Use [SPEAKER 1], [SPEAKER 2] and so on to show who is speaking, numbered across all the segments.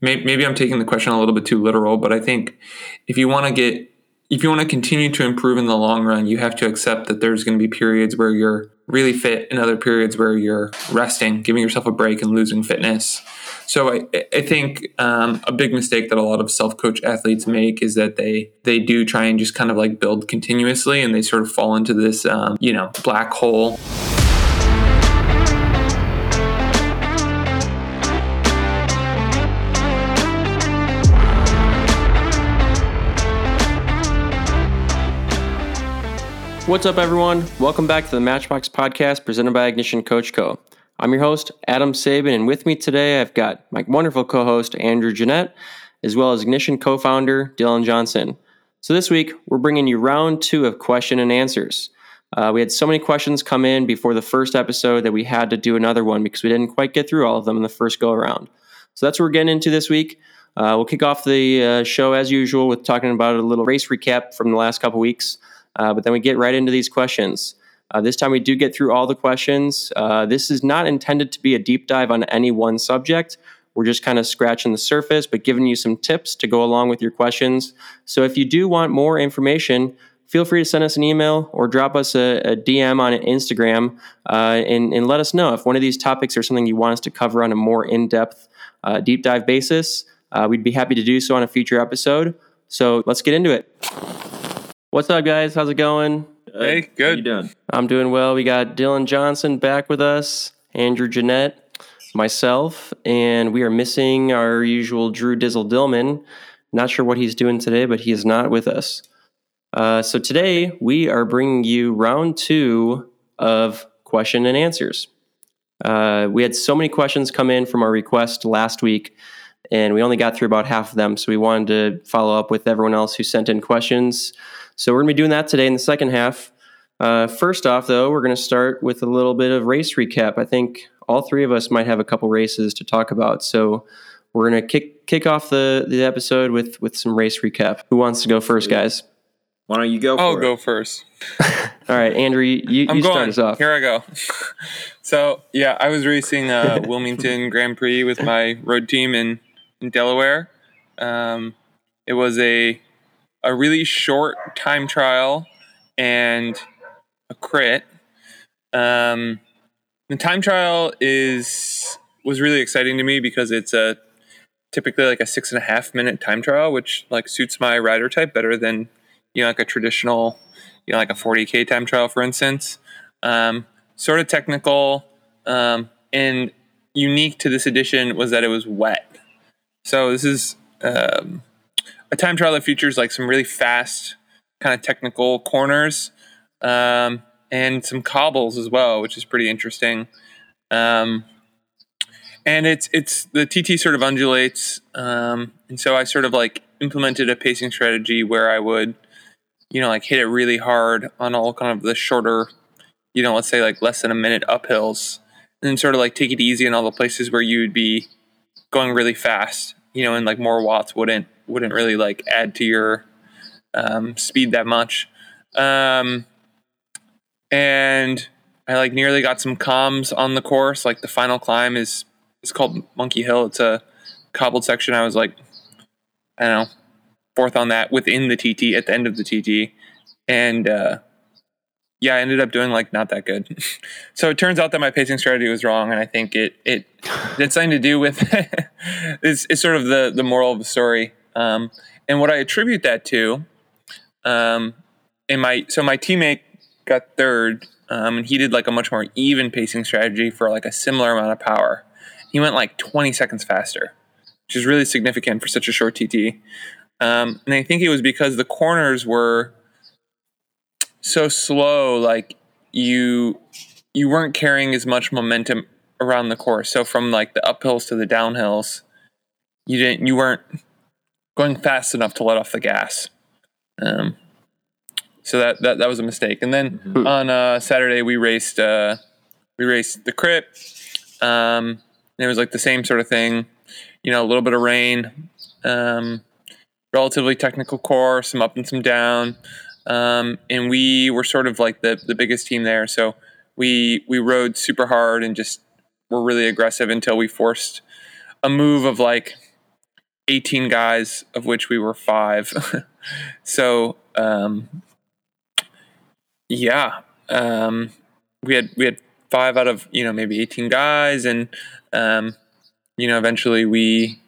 [SPEAKER 1] maybe I'm taking the question a little bit too literal, but I think if you want to get if you want to continue to improve in the long run, you have to accept that there's going to be periods where you're really fit and other periods where you're resting, giving yourself a break and losing fitness. So I, I think um, a big mistake that a lot of self-coach athletes make is that they they do try and just kind of like build continuously, and they sort of fall into this um, you know black hole.
[SPEAKER 2] What's up, everyone? Welcome back to the Matchbox Podcast presented by Ignition Coach Co. I'm your host, Adam Saban, and with me today I've got my wonderful co host, Andrew Giniat, as well as Ignition co founder, Dylan Johnson. So this week, we're bringing you round two of question and answers. Uh, we had so many questions come in before the first episode that we had to do another one because we didn't quite get through all of them in the first go around. So that's what we're getting into this week. Uh, we'll kick off the uh, show as usual with talking about a little race recap from the last couple weeks. Uh, but then we get right into these questions. Uh, this time we do get through all the questions. Uh, this is not intended to be a deep dive on any one subject. We're just kind of scratching the surface, but giving you some tips to go along with your questions. So if you do want more information, feel free to send us an email or drop us a, a DM on Instagram uh, and, and, let us know if one of these topics are something you want us to cover on a more in depth, uh, deep dive basis. Uh, we'd be happy to do so on a future episode. So let's get into it. What's up, guys? How's it going?
[SPEAKER 1] Hey, good. How
[SPEAKER 3] you doing?
[SPEAKER 2] I'm doing well. We got Dylan Johnson back with us, Andrew Giniat, myself, and we are missing our usual Drew Dizzle Dillman. Not sure what he's doing today, but he is not with us. Uh, so today we are bringing you round two of question and answers. Uh, we had so many questions come in from our request last week, and we only got through about half of them. So we wanted to follow up with everyone else who sent in questions. So we're going to be doing that today in the second half. Uh, first off, though, we're going to start with a little bit of race recap. I think all three of us might have a couple races to talk about. So we're going to kick kick off the, the episode with with some race recap. Who wants to go first, guys?
[SPEAKER 3] Why don't you go?
[SPEAKER 1] I'll
[SPEAKER 3] it?
[SPEAKER 1] go first.
[SPEAKER 2] all right, Andrew, you, you, you start us off.
[SPEAKER 1] Here I go. so yeah, I was racing uh, Wilmington Grand Prix with my road team in in Delaware. Um, it was a a really short time trial and a crit. Um, the time trial is was really exciting to me because it's a typically like a six and a half minute time trial, which like suits my rider type better than you know like a traditional you know like a 40k time trial, for instance. Um, sort of technical um, and unique to this edition was that it was wet. So this is um, a time trial that features like some really fast kind of technical corners um, and some cobbles as well, which is pretty interesting. Um, and it's it's the TT sort of undulates, um, and so I sort of like implemented a pacing strategy where I would, you know, like hit it really hard on all kind of the shorter, you know, let's say like less than a minute uphills, and then sort of like take it easy in all the places where you'd be going really fast, you know, and like more watts wouldn't wouldn't really like add to your um, speed that much. Um, and I like nearly got some comms on the course. Like the final climb is it's called Monkey Hill. It's a cobbled section. I was like, I don't know, fourth on that within the TT at the end of the TT, and uh, yeah, I ended up doing like not that good. so it turns out that my pacing strategy was wrong, and I think it it had something to do with it's, it's sort of the the moral of the story. Um, and what I attribute that to, um, in my so my teammate got third, um, and he did like a much more even pacing strategy for like a similar amount of power. He went like 20 seconds faster, which is really significant for such a short TT. Um, and I think it was because the corners were so slow, like you you weren't carrying as much momentum around the course. So from like the uphills to the downhills, you didn't you weren't going fast enough to let off the gas. Um, so that, that that was a mistake. And then mm-hmm. on uh, Saturday we raced uh, we raced the Crit. Um, it was like the same sort of thing, you know, a little bit of rain, um, relatively technical course, some up and some down, um, and we were sort of like the the biggest team there. So we we rode super hard and just were really aggressive until we forced a move of like 18 guys, of which we were five. so um, yeah, um, we had we had five out of you know maybe 18 guys, and um, you know eventually we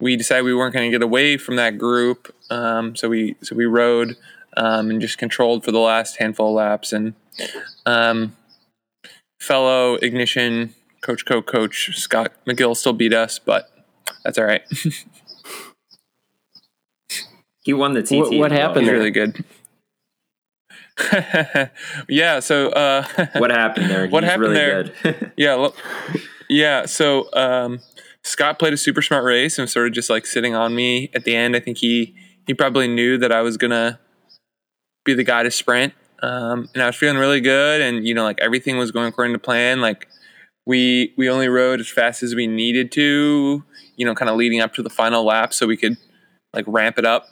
[SPEAKER 1] we decided we weren't going to get away from that group, um, so we so we rode um, and just controlled for the last handful of laps, and um, fellow ignition coach co coach Scott McGill still beat us, but that's all right.
[SPEAKER 3] He won the TT.
[SPEAKER 2] What- what
[SPEAKER 3] as well.
[SPEAKER 2] happened
[SPEAKER 1] He's
[SPEAKER 2] there?
[SPEAKER 1] really good. yeah. So uh,
[SPEAKER 3] What happened there?
[SPEAKER 1] What happened
[SPEAKER 3] really
[SPEAKER 1] there?
[SPEAKER 3] Good.
[SPEAKER 1] yeah, lo- yeah. So um, Scott played a super smart race and was sort of just like sitting on me at the end. I think he he probably knew that I was gonna be the guy to sprint, um, and I was feeling really good. And you know, like everything was going according to plan. Like we we only rode as fast as we needed to. You know, kind of leading up to the final lap, so we could like ramp it up.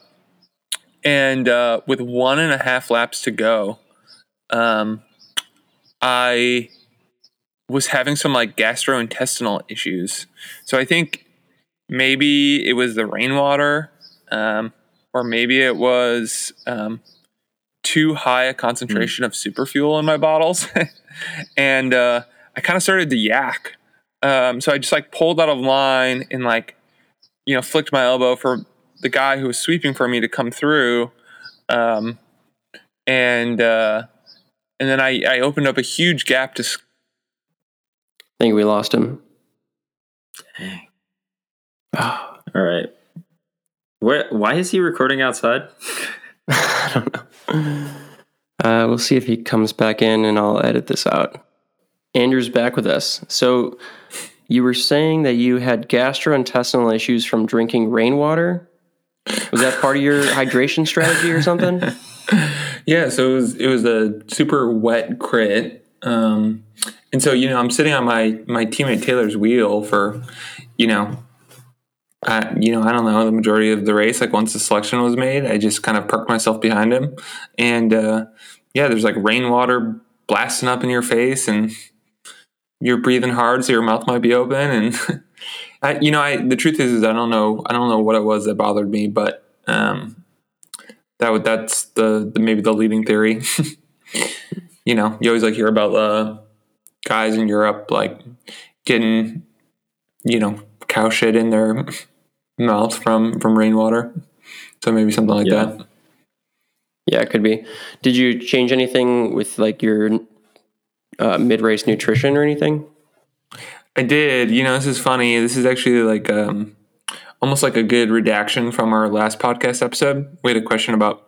[SPEAKER 1] And uh, with one and a half laps to go, um, I was having some like gastrointestinal issues. So I think maybe it was the rainwater, um, or maybe it was um, too high a concentration of super fuel in my bottles, and uh, I kind of started to yak. Um, so I just like pulled out of line and like you know flicked my elbow for the guy who was sweeping for me to come through, um, and uh, and then I, I opened up a huge gap to s-
[SPEAKER 2] I think we lost him.
[SPEAKER 3] Dang. Oh. All right. Where? Why is he recording outside?
[SPEAKER 2] I don't know. Uh, we'll see if he comes back in and I'll edit this out. Andrew's back with us. So you were saying that you had gastrointestinal issues from drinking rainwater? Was that part of your hydration strategy or something?
[SPEAKER 1] Yeah, so it was it was a super wet crit. Um, and so you know I'm sitting on my my teammate Taylor's wheel for you know You know I don't know the majority of the race. Like once the selection was made, I just kind of parked myself behind him, and uh, yeah, there's like rainwater blasting up in your face, and you're breathing hard, so your mouth might be open, and I, you know I the truth is, is I don't know I don't know what it was that bothered me, but um, that would that's the, the maybe the leading theory. you know, you always like hear about uh, guys in Europe like getting you know cow shit in their mouth from from rainwater. So maybe something like
[SPEAKER 3] Yeah.
[SPEAKER 1] that.
[SPEAKER 2] Yeah, it could be. Did you change anything with like your uh, mid race nutrition or anything?
[SPEAKER 1] I did. You know, this is funny. This is actually like um, almost like a good redaction from our last podcast episode. We had a question about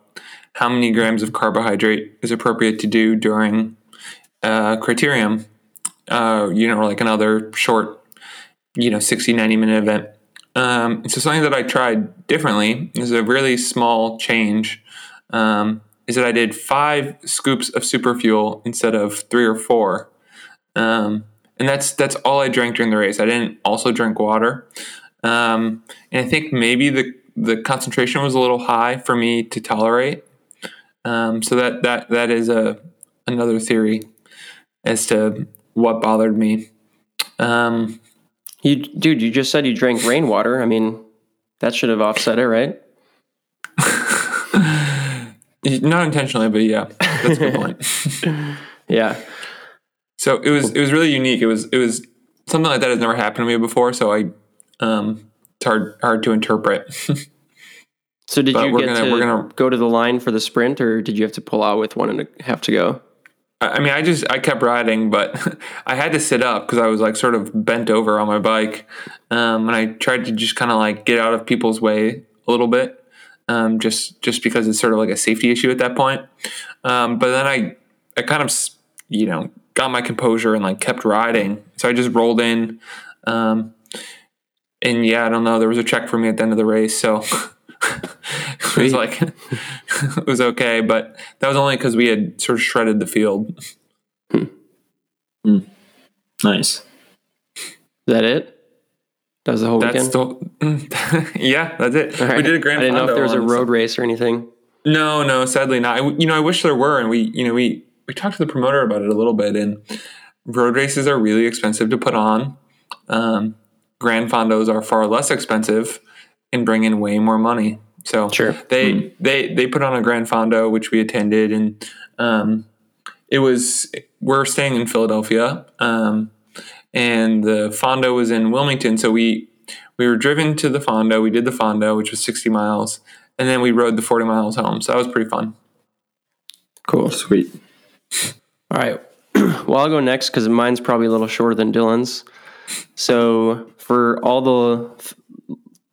[SPEAKER 1] how many grams of carbohydrate is appropriate to do during uh, criterium, uh, you know, like another short, you know, 60, 90 minute event. Um, so something that I tried differently is a really small change. Um, is that I did five scoops of super fuel instead of three or four. Um, and that's that's all I drank during the race. I didn't also drink water, um, and I think maybe the the concentration was a little high for me to tolerate. Um, so that that that is a another theory as to what bothered me. Um,
[SPEAKER 2] You, dude, you just said you drank rainwater. I mean, that should have offset it, right?
[SPEAKER 1] not intentionally, but yeah, that's a good point.
[SPEAKER 2] Yeah.
[SPEAKER 1] So it was it was really unique. It was it was something like that has never happened to me before. So I um, it's hard hard to interpret.
[SPEAKER 2] So did
[SPEAKER 1] But
[SPEAKER 2] you
[SPEAKER 1] we're
[SPEAKER 2] get
[SPEAKER 1] gonna-
[SPEAKER 2] to
[SPEAKER 1] we're gonna-
[SPEAKER 2] go to the line for the sprint, or did you have to pull out with one and a half to go?
[SPEAKER 1] I mean, I just I kept riding, but I had to sit up because I was like sort of bent over on my bike, um, and I tried to just kind of like get out of people's way a little bit, um, just just because it's sort of like a safety issue at that point. Um, but then I I kind of you know got my composure and like kept riding, so I just rolled in, um, and yeah, I don't know, there was a check for me at the end of the race, so. it was like it was okay, but that was only because we had sort of shredded the field.
[SPEAKER 3] Nice.
[SPEAKER 2] Is that it? That was the whole
[SPEAKER 1] That's
[SPEAKER 2] weekend.
[SPEAKER 1] the yeah, that's it.
[SPEAKER 2] All
[SPEAKER 1] We did a grand.
[SPEAKER 2] I didn't know if there was a
[SPEAKER 1] on-
[SPEAKER 2] road race or anything.
[SPEAKER 1] No, no, sadly not. I, you know, I wish there were, and we, you know, we we talked to the promoter about it a little bit, and road races are really expensive to put on. Um, grand fondos are far less expensive, and bring in way more money. So
[SPEAKER 2] Sure.
[SPEAKER 1] they
[SPEAKER 3] Hmm.
[SPEAKER 1] they they put on a Grand Fondo, which we attended, and um, it was we're staying in Philadelphia, um, and the Fondo was in Wilmington. So we we were driven to the Fondo. We did the Fondo, which was sixty miles, and then we rode the forty miles home. So that was pretty fun.
[SPEAKER 2] Cool.
[SPEAKER 3] Sweet.
[SPEAKER 2] All right. well, I'll go next because mine's probably a little shorter than Dylan's. So, for all the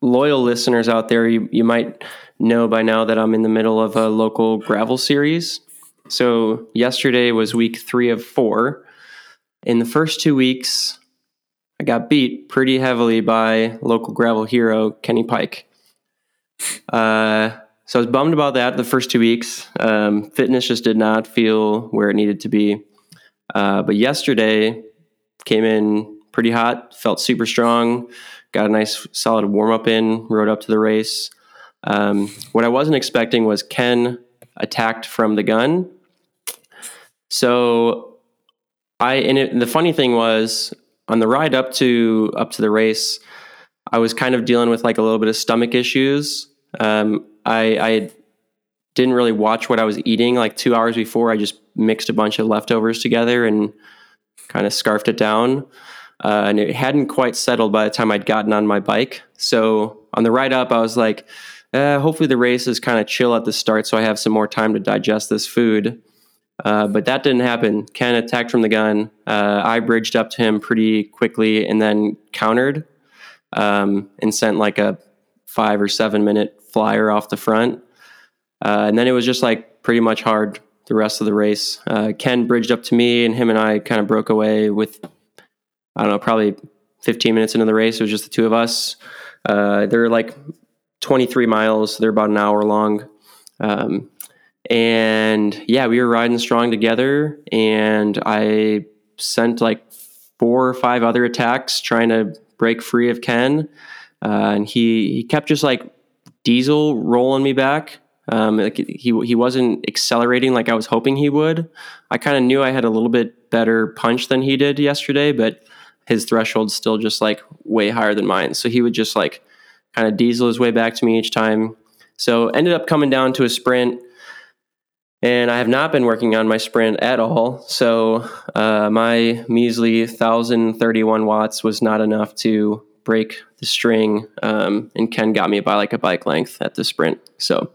[SPEAKER 2] loyal listeners out there, you, you might know by now that I'm in the middle of a local gravel series. So, yesterday was week three of four. In the first two weeks, I got beat pretty heavily by local gravel hero, Kenny Pike. Uh, so I was bummed about that the first two weeks. Um, fitness just did not feel where it needed to be. Uh, but yesterday came in pretty hot, felt super strong, got a nice solid warm up in, rode up to the race. Um, what I wasn't expecting was Ken attacked from the gun. So I and it, the funny thing was on the ride up to up to the race, I was kind of dealing with like a little bit of stomach issues. Um, I, I didn't really watch what I was eating. Like two hours before, I just mixed a bunch of leftovers together and kind of scarfed it down. Uh, and it hadn't quite settled by the time I'd gotten on my bike. So on the ride up, I was like, uh, hopefully the race is kind of chill at the start, so I have some more time to digest this food. Uh, but that didn't happen. Ken attacked from the gun. Uh, I bridged up to him pretty quickly and then countered um, and sent like a five or seven minute flyer off the front. Uh, and then it was just like pretty much hard the rest of the race. Uh, Ken bridged up to me, and him and I kind of broke away with, I don't know, probably 15 minutes into the race. It was just the two of us. Uh, they're like 23 miles, they're about an hour long. Um, and yeah, we were riding strong together, and I sent like four or five other attacks trying to break free of Ken. Uh, and he, he kept just like diesel rolling me back. Um, like he he wasn't accelerating like I was hoping he would. I kind of knew I had a little bit better punch than he did yesterday, but his threshold's still just like way higher than mine. So he would just like kind of diesel his way back to me each time. So ended up coming down to a sprint, and I have not been working on my sprint at all. So uh, my measly 1,031 watts was not enough to break the string, um, and Ken got me by like a bike length at the sprint. So.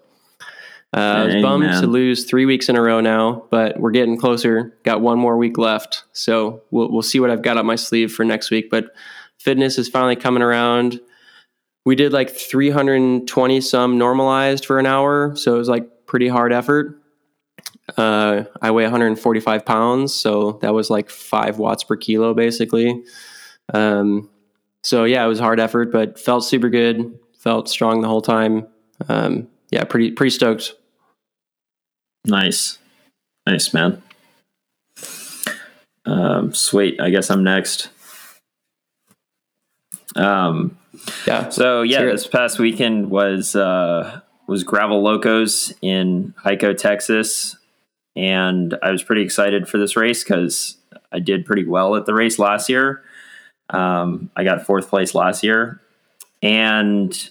[SPEAKER 2] Uh, I was bummed
[SPEAKER 3] man.
[SPEAKER 2] to lose three weeks in a row now, but we're getting closer. Got one more week left, so we'll we'll see what I've got up my sleeve for next week. But fitness is finally coming around. We did like 320 some normalized for an hour, so it was like pretty hard effort. Uh, I weigh 145 pounds, so that was like five watts per kilo, basically. Um, so yeah, it was hard effort, but felt super good. Felt strong the whole time. Um, yeah, pretty pretty stoked.
[SPEAKER 3] Nice. Nice, man. Um, sweet. I guess I'm next. Um,
[SPEAKER 2] Yeah.
[SPEAKER 3] so yeah,
[SPEAKER 2] Sure.
[SPEAKER 3] this past weekend was uh, was Gravel Locos in Hico, Texas, and I was pretty excited for this race because I did pretty well at the race last year. Um, I got fourth place last year, and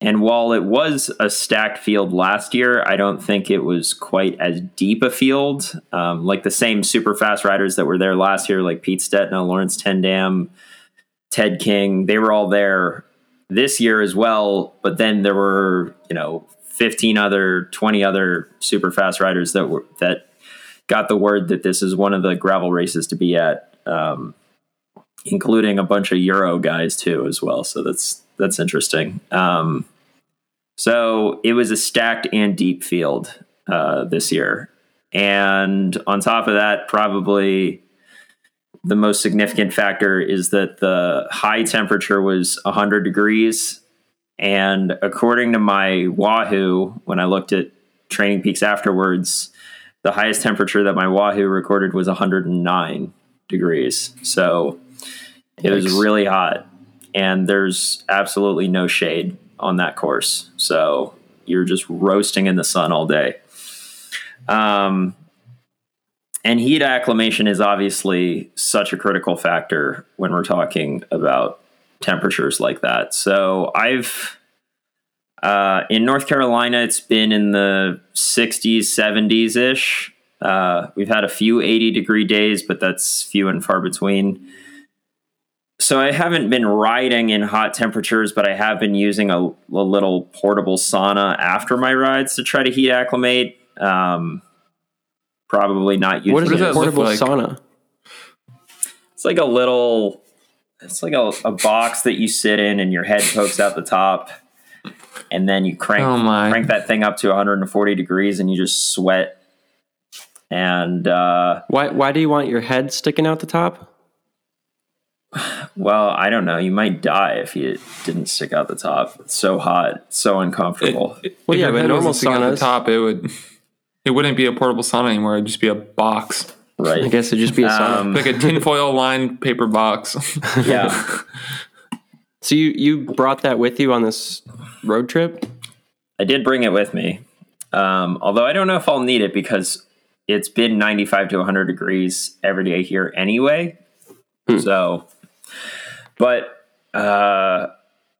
[SPEAKER 3] and while it was a stacked field last year, I don't think it was quite as deep a field. Um, like the same super fast riders that were there last year, like Pete Stetina, Lawrence Tendam, Ted King, they were all there this year as well. But then there were, you know, 15 other, 20 other super fast riders that were, that got the word that this is one of the gravel races to be at, um, including a bunch of Euro guys too, as well. So that's, that's interesting. Um, so it was a stacked and deep field uh, this year. And on top of that, probably the most significant factor is that the high temperature was 100 degrees. And according to my Wahoo, when I looked at Training Peaks afterwards, the highest temperature that my Wahoo recorded was 109 degrees. So it was really hot. And there's absolutely no shade on that course. So you're just roasting in the sun all day. Um, and heat acclimation is obviously such a critical factor when we're talking about temperatures like that. So I've Uh, in North Carolina, it's been in the 60s, 70s ish. Uh, we've had a few 80 degree days, but that's few and far between. So I haven't been riding in hot temperatures, but I have been using a, a little portable sauna after my rides to try to heat acclimate. Um, probably not using
[SPEAKER 2] What is
[SPEAKER 1] that
[SPEAKER 2] portable
[SPEAKER 1] like?
[SPEAKER 2] sauna?
[SPEAKER 3] It's like a little, it's like a, a box that you sit in and your head pokes out the top. And then you crank
[SPEAKER 1] Oh
[SPEAKER 3] crank that thing up to 140 degrees and you just sweat. And uh,
[SPEAKER 2] Why why do you want your head sticking out the top?
[SPEAKER 3] Well, I don't know. You might die if you didn't stick out the top. It's so hot, so uncomfortable.
[SPEAKER 1] It-
[SPEAKER 2] Well, yeah,
[SPEAKER 1] your
[SPEAKER 2] but
[SPEAKER 1] head
[SPEAKER 2] normal
[SPEAKER 1] wasn't sticking out
[SPEAKER 2] saunas-
[SPEAKER 1] the top, it would. It wouldn't be a portable sauna anymore. It'd just be a box,
[SPEAKER 3] right.
[SPEAKER 2] I guess it'd just be a sauna.
[SPEAKER 3] Um,
[SPEAKER 1] like a tinfoil lined paper box.
[SPEAKER 3] yeah.
[SPEAKER 2] So you you brought that with you on this road trip?
[SPEAKER 3] I did bring it with me. Um, although I don't know if I'll need it because it's been 95 to 100 degrees every day here anyway. So, but uh,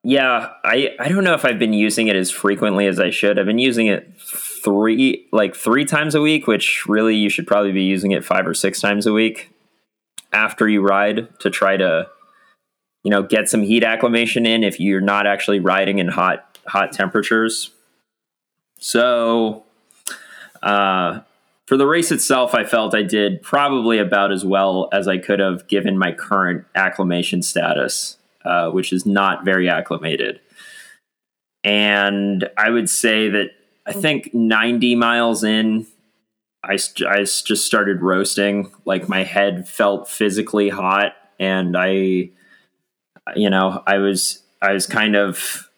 [SPEAKER 3] yeah, I, I don't know if I've been using it as frequently as I should. I've been using it three, like three times a week, which really you should probably be using it five or six times a week after you ride to try to, you know, get some heat acclimation in if you're not actually riding in hot, hot temperatures. So, uh, for the race itself, I felt I did probably about as well as I could have given my current acclimation status, uh, which is not very acclimated. And I would say that I think 90 miles in, I, I just started roasting. Like my head felt physically hot, and I, you know, I was I was kind of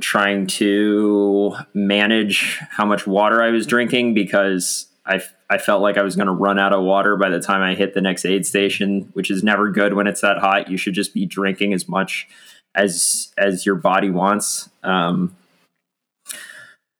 [SPEAKER 3] trying to manage how much water I was drinking because I, I felt like I was going to run out of water by the time I hit the next aid station, which is never good when it's that hot. You should just be drinking as much as as your body wants. Um,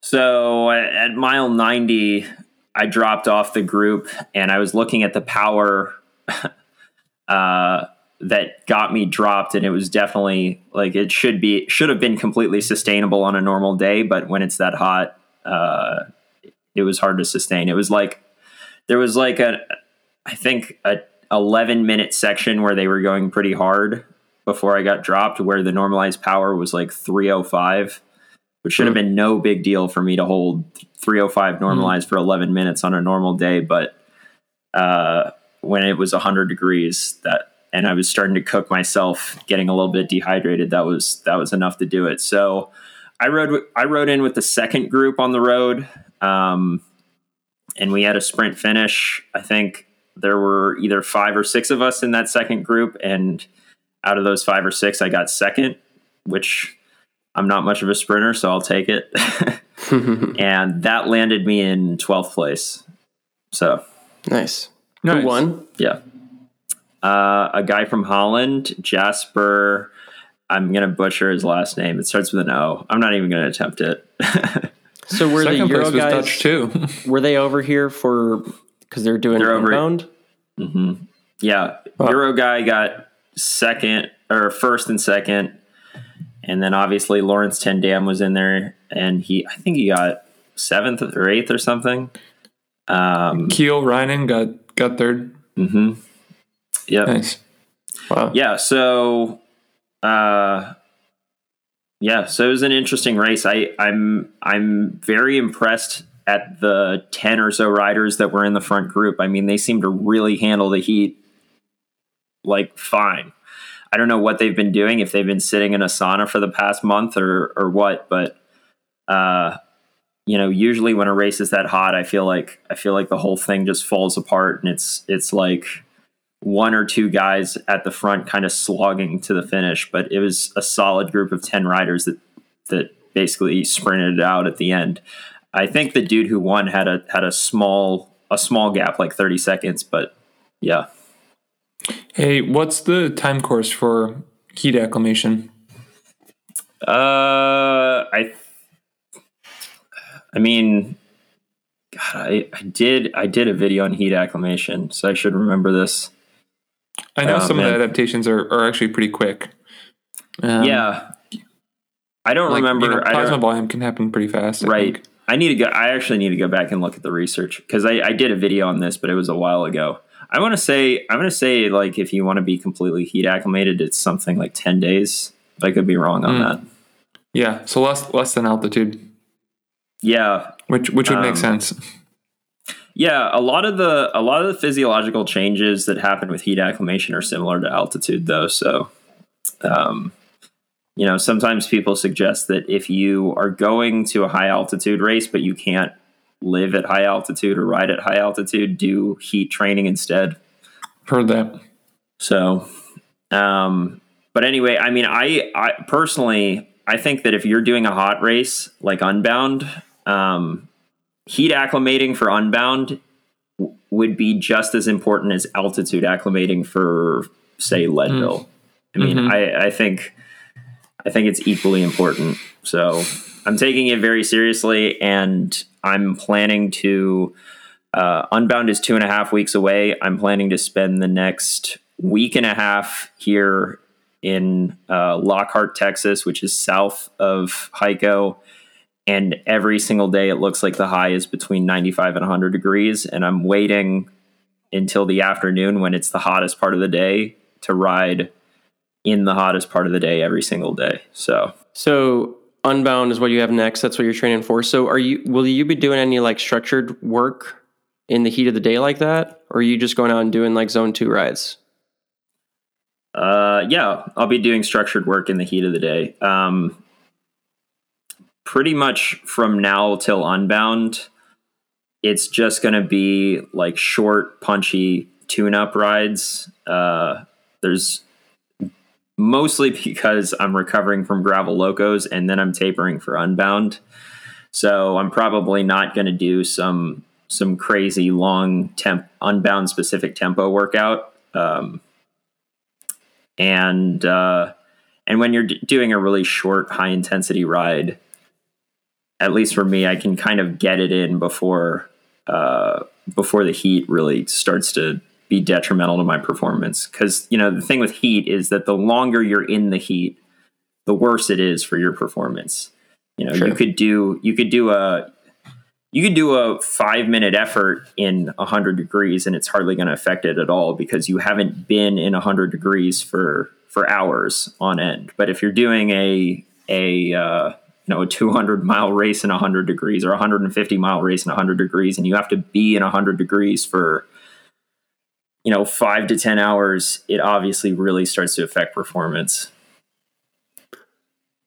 [SPEAKER 3] so at, at mile 90, I dropped off the group and I was looking at the power uh, that got me dropped, and it was definitely like it should be should have been completely sustainable on a normal day, but when it's that hot, uh, it was hard to sustain. It was like there was like a I think a 11 minute section where they were going pretty hard before I got dropped, where the normalized power was like 305, which should have been no big deal for me to hold 305 normalized for 11 minutes on a normal day, but uh, when it was 100 degrees, that and I was starting to cook myself, getting a little bit dehydrated, that was that was enough to do it. So I rode I rode in with the second group on the road, um, and we had a sprint finish. I think there were either five or six of us in that second group, and out of those five or six, I got second, which I'm not much of a sprinter, so I'll take it. and that landed me in 12th place. So
[SPEAKER 2] nice.
[SPEAKER 1] Nice.
[SPEAKER 2] Who won?
[SPEAKER 3] yeah. Uh, a guy from Holland, Jasper. I'm gonna butcher his last name. It starts with an O. I'm not even gonna attempt it.
[SPEAKER 2] So were
[SPEAKER 1] Second
[SPEAKER 2] the Euro
[SPEAKER 1] place was
[SPEAKER 2] guys
[SPEAKER 1] Dutch too.
[SPEAKER 2] were they over here for because they're doing
[SPEAKER 3] They're over-
[SPEAKER 2] inbound?
[SPEAKER 3] yeah,
[SPEAKER 2] Wow.
[SPEAKER 3] Euro guy got second or first and second, and then obviously Laurens Ten Tendam was in there, and he I think he got seventh or eighth or something. Um,
[SPEAKER 1] Kiel Reijnen got got third.
[SPEAKER 3] mhm. Yep.
[SPEAKER 1] Nice.
[SPEAKER 2] Wow.
[SPEAKER 3] yeah so uh yeah so it was an interesting race. I i'm i'm very impressed at the 10 or so riders that were in the front group. I mean they seem to really handle the heat like fine. I don't know what they've been doing if they've been sitting in a sauna for the past month or or what but uh you know usually when a race is that hot i feel like i feel like the whole thing just falls apart and it's it's like one or two guys at the front kind of slogging to the finish, but it was a solid group of 10 riders that that basically sprinted it out at the end. I think the dude who won had a had a small a small gap like 30 seconds, but yeah.
[SPEAKER 1] Hey, what's the time course for heat acclimation?
[SPEAKER 3] Uh I I mean God, I, I did I did a video on heat acclimation, so I should remember this.
[SPEAKER 1] I know
[SPEAKER 3] Oh,
[SPEAKER 1] some of the adaptations are, are actually pretty quick. Um,
[SPEAKER 3] yeah. I don't
[SPEAKER 1] Like,
[SPEAKER 3] remember.
[SPEAKER 1] you know, plasma volume can happen pretty fast. I
[SPEAKER 3] right.
[SPEAKER 1] think.
[SPEAKER 3] I need to go. I actually need to go back and look at the research because I, I did a video on this, but it was a while ago. I want to say I'm going to say like if you want to be completely heat acclimated, it's something like ten days. But I could be wrong on
[SPEAKER 1] Mm.
[SPEAKER 3] that.
[SPEAKER 1] Yeah, so less less than altitude,
[SPEAKER 3] Yeah,
[SPEAKER 1] which which would
[SPEAKER 3] Um,
[SPEAKER 1] make sense.
[SPEAKER 3] Yeah, a lot of the a lot of the physiological changes that happen with heat acclimation are similar to altitude, though. So, um, you know, sometimes people suggest that if you are going to a high altitude race, but you can't live at high altitude or ride at high altitude, do heat training instead.
[SPEAKER 1] Heard that.
[SPEAKER 3] So, um, but anyway, I mean, I, I personally, I think that if you're doing a hot race like Unbound, um, heat acclimating for Unbound w- would be just as important as altitude acclimating for, say, Leadville. I mean,
[SPEAKER 1] Mhm.
[SPEAKER 3] I, I think, I think it's equally important. So, I'm taking it very seriously, and I'm planning to. Uh, Unbound is two and a half weeks away. I'm planning to spend the next week and a half here in uh, Lockhart, Texas, which is south of Hico. And every single day, it looks like the high is between 95 and 100 degrees. And I'm waiting until the afternoon when it's the hottest part of the day to ride in the hottest part of the day every single day. So,
[SPEAKER 2] So Unbound is what you have next. That's what you're training for. So are you? Will you be doing any like structured work in the heat of the day like that, or are you just going out and doing like zone two rides?
[SPEAKER 3] Uh, yeah, I'll be doing structured work in the heat of the day. Um, pretty much from now till Unbound, it's just going to be like short, punchy tune up rides. Uh, there's mostly because I'm recovering from gravel locos and then I'm tapering for Unbound. So I'm probably not going to do some some crazy long temp unbound specific tempo workout. Um, and uh, and when you're d- doing a really short high intensity ride at least for me i can kind of get it in before uh, before the heat really starts to be detrimental to my performance. Because you know the thing with heat is that the longer you're in the heat the worse it is for your performance. You know
[SPEAKER 2] Sure.
[SPEAKER 3] you could do you could do a you could do a five minute effort in 100 degrees and it's hardly going to affect it at all because you haven't been in 100 degrees for for hours on end. But if you're doing a a uh, you know a 200 mile race in 100 degrees or a 150 mile race in 100 degrees and you have to be in 100 degrees for you know 5 to 10 hours it obviously really starts to affect performance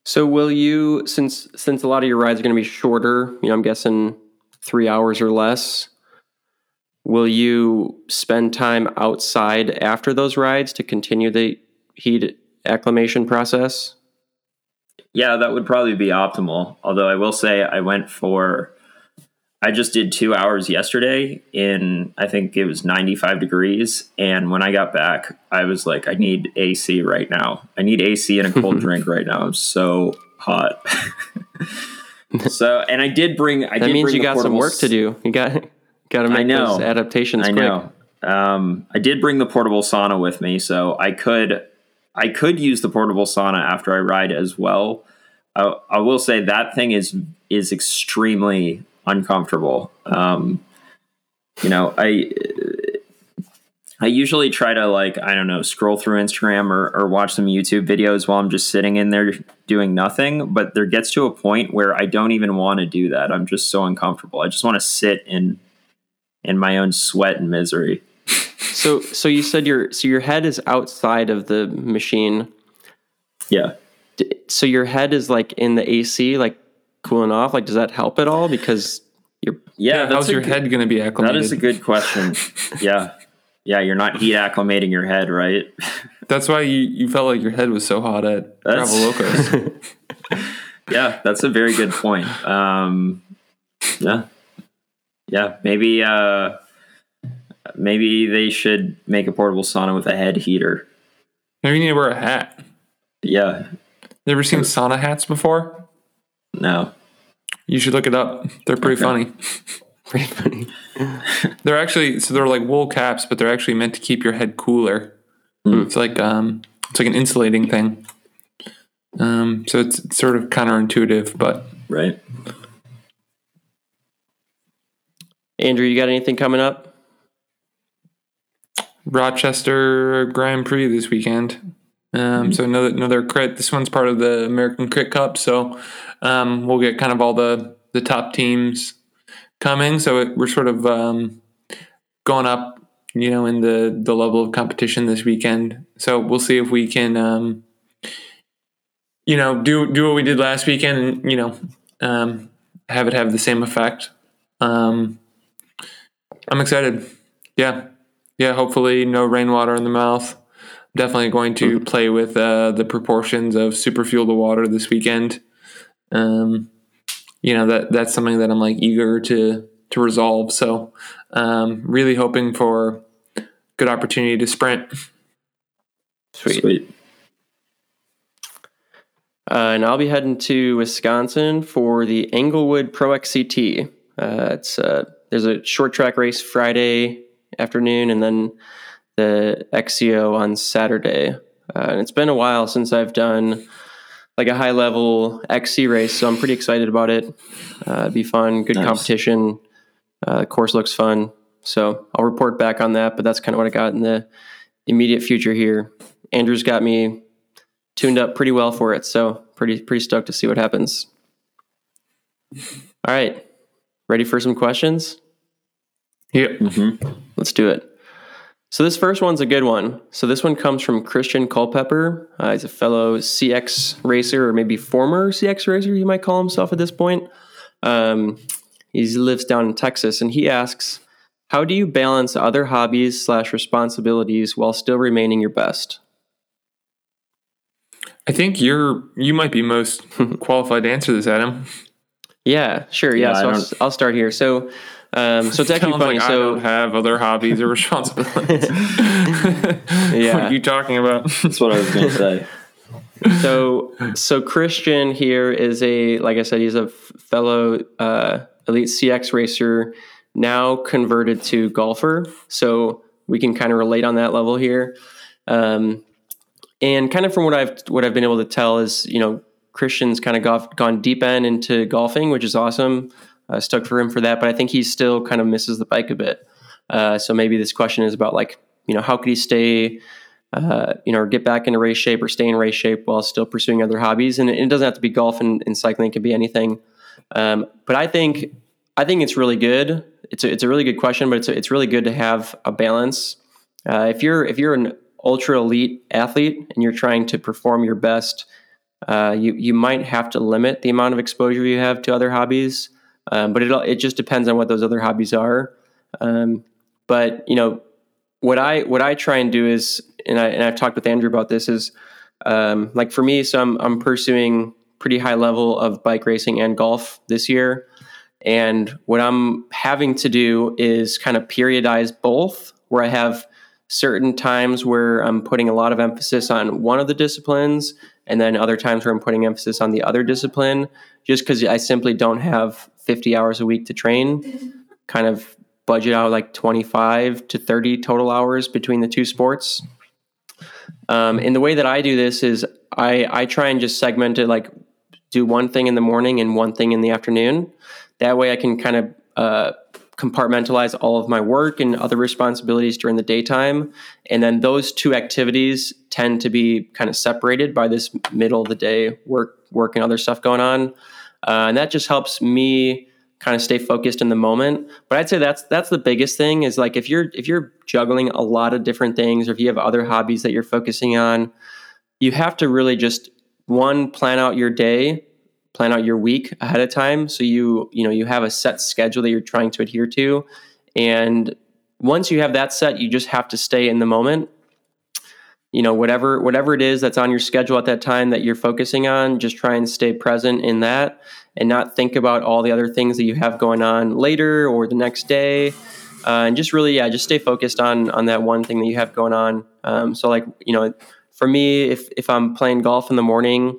[SPEAKER 2] So will you, since since a lot of your rides are going to be shorter, you know, I'm guessing three hours or less. Will you spend time outside after those rides to continue the heat acclimation process?
[SPEAKER 3] Yeah, that would probably be optimal. Although I will say I went for I just did 2 hours yesterday in I think it was 95 degrees and when I got back I was like I need AC right now. I need AC and a cold drink right now. I'm so hot. so and I did bring I
[SPEAKER 2] That
[SPEAKER 3] did
[SPEAKER 2] means
[SPEAKER 3] bring
[SPEAKER 2] you got some work to do. You got got to make
[SPEAKER 3] know.
[SPEAKER 2] those adaptations
[SPEAKER 3] I
[SPEAKER 2] quick.
[SPEAKER 3] know. Um, I did bring the portable sauna with me, so I could I could use the portable sauna after I ride as well. I, I will say that thing is is extremely uncomfortable. Um, you know, I I usually try to like I don't know scroll through Instagram or, or watch some YouTube videos while I'm just sitting in there doing nothing. But there gets to a point where I don't even want to do that. I'm just so uncomfortable. I just want to sit in in my own sweat and misery.
[SPEAKER 2] So so you said your so your head is outside of the machine.
[SPEAKER 3] Yeah.
[SPEAKER 2] So your head is like in the AC, like cooling off. Like, does that help at all? Because you're
[SPEAKER 3] Yeah,
[SPEAKER 1] Yeah, how's your
[SPEAKER 3] good-
[SPEAKER 1] head going to be
[SPEAKER 3] That
[SPEAKER 1] acclimated?
[SPEAKER 3] is a good question. yeah. Yeah, you're not heat acclimating your head, right?
[SPEAKER 1] That's why you, you felt like your head was so hot at
[SPEAKER 3] That's-
[SPEAKER 1] Gravel Locos.
[SPEAKER 3] yeah, that's a very good point. Um, yeah. Yeah, maybe uh, maybe they should make a portable sauna with a head heater.
[SPEAKER 1] Maybe you need to wear a hat.
[SPEAKER 3] Yeah.
[SPEAKER 1] You ever seen sauna hats before?
[SPEAKER 3] No.
[SPEAKER 1] You should look it up. They're pretty funny.
[SPEAKER 2] pretty funny.
[SPEAKER 1] They're actually so they're like wool caps, but they're actually meant to keep your head cooler.
[SPEAKER 3] Hmm.
[SPEAKER 1] It's like um, it's like an insulating thing. Um, so it's, it's sort of counterintuitive, but
[SPEAKER 3] Right.
[SPEAKER 2] Andrew, you got anything coming up?
[SPEAKER 1] Rochester Grand Prix this weekend. Um, So another another crit. This one's part of the American Crit Cup. So um, we'll get kind of all the the top teams coming. So it, we're sort of um, going up, you know, in the the level of competition this weekend. So we'll see if we can, um, you know, do do what we did last weekend, and you know, um, have it have the same effect. Um, I'm excited. Yeah yeah, hopefully no rainwater in the mouth. Definitely going to play with uh, the proportions of super fuel to water this weekend. Um, you know that that's something that I'm like eager to to resolve. So um, really hoping for good opportunity to sprint.
[SPEAKER 2] Sweet.
[SPEAKER 3] Sweet.
[SPEAKER 2] Uh, and I'll be heading to Wisconsin for the Englewood Pro XCT. Uh, it's uh, there's a short track race Friday afternoon, and then the XCO on Saturday. Uh, and it's been a while since I've done like a high level XC race, so I'm pretty excited about it. Uh, it'd be fun, good
[SPEAKER 3] Nice.
[SPEAKER 2] competition. Uh, course looks fun, so I'll report back on that. But that's kind of what I got in the immediate future here. Andrew's got me tuned up pretty well for it, so pretty pretty stoked to see what happens. All right, ready for some questions?
[SPEAKER 1] Yep.
[SPEAKER 2] Let's do it. So this first one's a good one. So this one comes from Christian Culpepper. Uh, he's a fellow CX racer, or maybe former CX racer, you might call himself at this point. Um, he lives down in Texas, and he asks, "How do you balance other hobbies slash responsibilities while still remaining your best?"
[SPEAKER 1] I think you're you might be most qualified to answer this, Adam.
[SPEAKER 2] Yeah, sure. Yeah,
[SPEAKER 3] Yeah,
[SPEAKER 2] so I'll, I'll start here. So, um, so it's actually
[SPEAKER 1] Sounds
[SPEAKER 2] funny.
[SPEAKER 1] like I don't have other hobbies or responsibilities.
[SPEAKER 2] Yeah.
[SPEAKER 1] what are you talking about?
[SPEAKER 3] That's what I was going to say.
[SPEAKER 2] so so Christian here is a like I said he's a fellow uh, elite CX racer now converted to golfer so we can kind of relate on that level here um, and kind of from what I've what I've been able to tell is you know Christian's kind of gone, gone deep end into golfing which is awesome uh, stuck for him for that but I think he still kind of misses the bike a bit uh, so maybe this question is about like you know how could he stay uh, you know, get back into race shape or stay in race shape while still pursuing other hobbies. And it, doesn't have to be golf and, and cycling; it can be anything. Um, but I think I think it's really good. It's a, it's a really good question, but it's a, it's really good to have a balance. Uh, if you're if you're an ultra elite athlete and you're trying to perform your best, uh, you you might have to limit the amount of exposure you have to other hobbies. Um, but it it just depends on what those other hobbies are. Um, but you know, what I what I try and do is, and I and I've talked with Andrew about this is, um, like for me, so I'm I'm pursuing pretty high level of bike racing and golf this year, and what I'm having to do is kind of periodize both, where I have certain times where I'm putting a lot of emphasis on one of the disciplines, and then other times where I'm putting emphasis on the other discipline, just because I simply don't have 50 hours a week to train. Kind of budget out like 25 to 30 total hours between the two sports. Um, and the way that I do this is I, I try and just segment it like do one thing in the morning and one thing in the afternoon. That way I can kind of uh, compartmentalize all of my work and other responsibilities during the daytime. And then those two activities tend to be kind of separated by this middle of the day work, work and other stuff going on. Uh, and that just helps me kind of stay focused in the moment. But I'd say that's that's the biggest thing is like if you're if you're juggling a lot of different things or if you have other hobbies that you're focusing on, you have to really just one plan out your day, plan out your week ahead of time so you you know you have a set schedule that you're trying to adhere to and once you have that set, you just have to stay in the moment you know whatever whatever it is that's on your schedule at that time that you're focusing on just try and stay present in that and not think about all the other things that you have going on later or the next day. Uh, and just really yeah just stay focused on on that one thing that you have going on. Um, so like you know for me if if i'm playing golf in the morning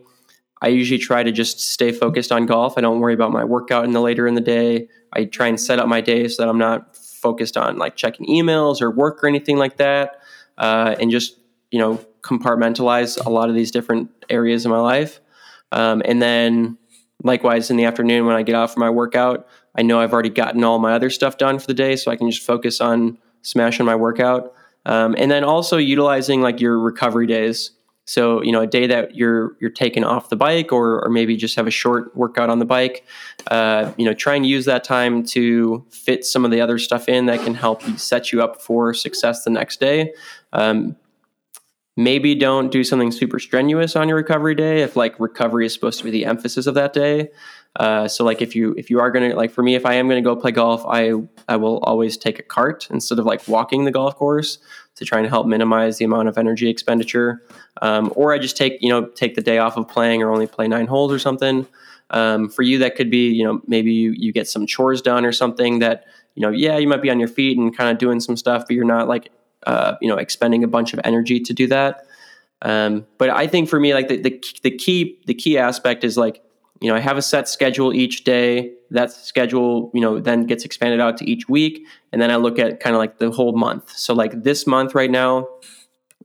[SPEAKER 2] i usually try to just stay focused on golf. I don't worry about my workout in the later in the day. I try and set up my day so that i'm not focused on like checking emails or work or anything like that uh, and just you know compartmentalize a lot of these different areas of my life Um, and then likewise in the afternoon when I get out for my workout, I know I've already gotten all my other stuff done for the day, so I can just focus on smashing my workout. Um, and then also utilizing like your recovery days. So you know, a day that you're you're taking off the bike, or or maybe just have a short workout on the bike. Uh, you know, try and use that time to fit some of the other stuff in that can help set you up for success the next day. Um, maybe don't do something super strenuous on your recovery day if like recovery is supposed to be the emphasis of that day. Uh, so like if you if you are gonna like for me if I am gonna go play golf, I I will always take a cart instead of like walking the golf course to try and help minimize the amount of energy expenditure. Um, or I just take you know take the day off of playing or only play nine holes or something. Um, for you, that could be you know maybe you, you get some chores done or something that you know yeah you might be on your feet and kind of doing some stuff, but you're not like uh, you know expending a bunch of energy to do that. Um, but I think for me, like the, the the key the key aspect is like you know I have a set schedule each day. That schedule you know then gets expanded out to each week, and then I look at kind of like the whole month. So like this month right now,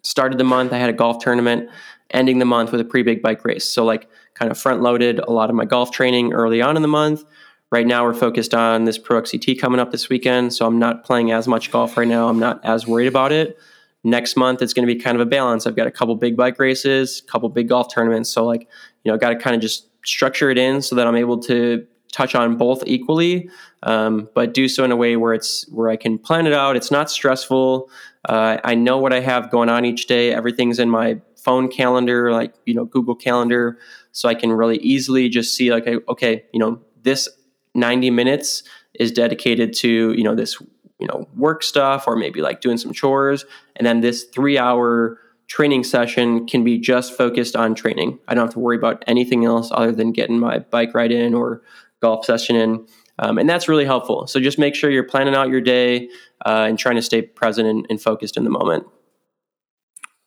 [SPEAKER 2] started the month I had a golf tournament, ending the month with a pre big bike race. So like kind of front loaded a lot of my golf training early on in the month. Right now, we're focused on this Pro XCT coming up this weekend, so I'm not playing as much golf right now. I'm not as worried about it. Next month, it's going to be kind of a balance. I've got a couple big bike races, a couple big golf tournaments. So, like, you know, got to kind of just structure it in so that I'm able to touch on both equally, um, but do so in a way where it's where I can plan it out. It's not stressful. Uh, I know what I have going on each day. Everything's in my phone calendar, like you know Google Calendar, so I can really easily just see like, okay, you know, this 90 minutes is dedicated to you know this you know work stuff or maybe like doing some chores. And then this three hour training session can be just focused on training. I don't have to worry about anything else other than getting my bike ride in or golf session in. Um, and that's really helpful. So just make sure you're planning out your day uh, and trying to stay present and, and, focused in the moment.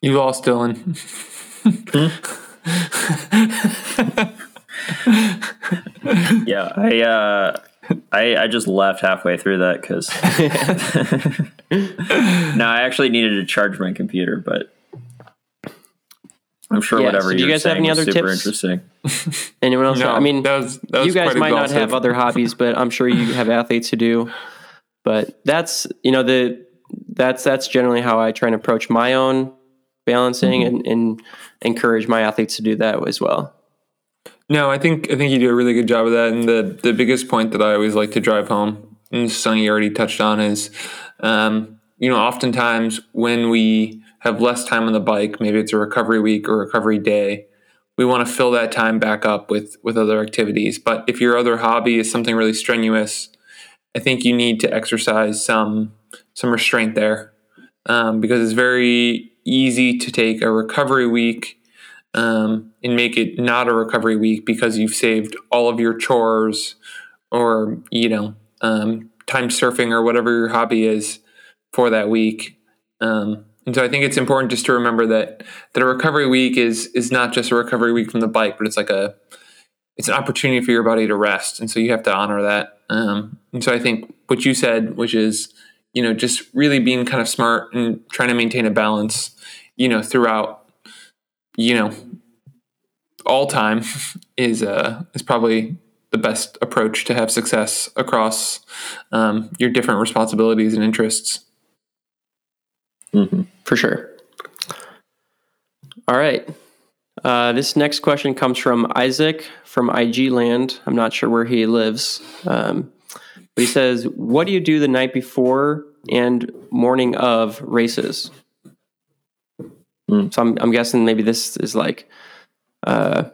[SPEAKER 1] You lost dylan
[SPEAKER 3] yeah, I uh, I I just left halfway through that because no, I actually needed to charge my computer, but I'm sure yeah, whatever so do you guys have any other super tips? interesting.
[SPEAKER 2] Anyone else? No, I mean, that was, that was you guys might not have other hobbies, but I'm sure you have athletes who do. But that's you know the that's that's generally how I try and approach my own balancing mm-hmm. and, and encourage my athletes to do that as well.
[SPEAKER 1] No, I think I think you do a really good job of that. And the the biggest point that I always like to drive home, and something you already touched on, is um, you know, oftentimes when we have less time on the bike, maybe it's a recovery week or recovery day, we want to fill that time back up with with other activities. But if your other hobby is something really strenuous, I think you need to exercise some some restraint there um, because it's very easy to take a recovery week um, and make it not a recovery week because you've saved all of your chores or you know um, time surfing or whatever your hobby is for that week. Um, and so I think it's important just to remember that that a recovery week is is not just a recovery week from the bike, but it's like a it's an opportunity for your body to rest, and so you have to honor that. Um, and so I think what you said, which is you know just really being kind of smart and trying to maintain a balance, you know, throughout you know, all time is uh, is probably the best approach to have success across um, your different responsibilities and interests.
[SPEAKER 2] Mm-hmm. For sure. All right. Uh, this next question comes from Isaac from IG Land. I'm not sure where he lives. Um, but he says, What do you do the night before and morning of races? Mm. So I'm, I'm guessing maybe this is like uh,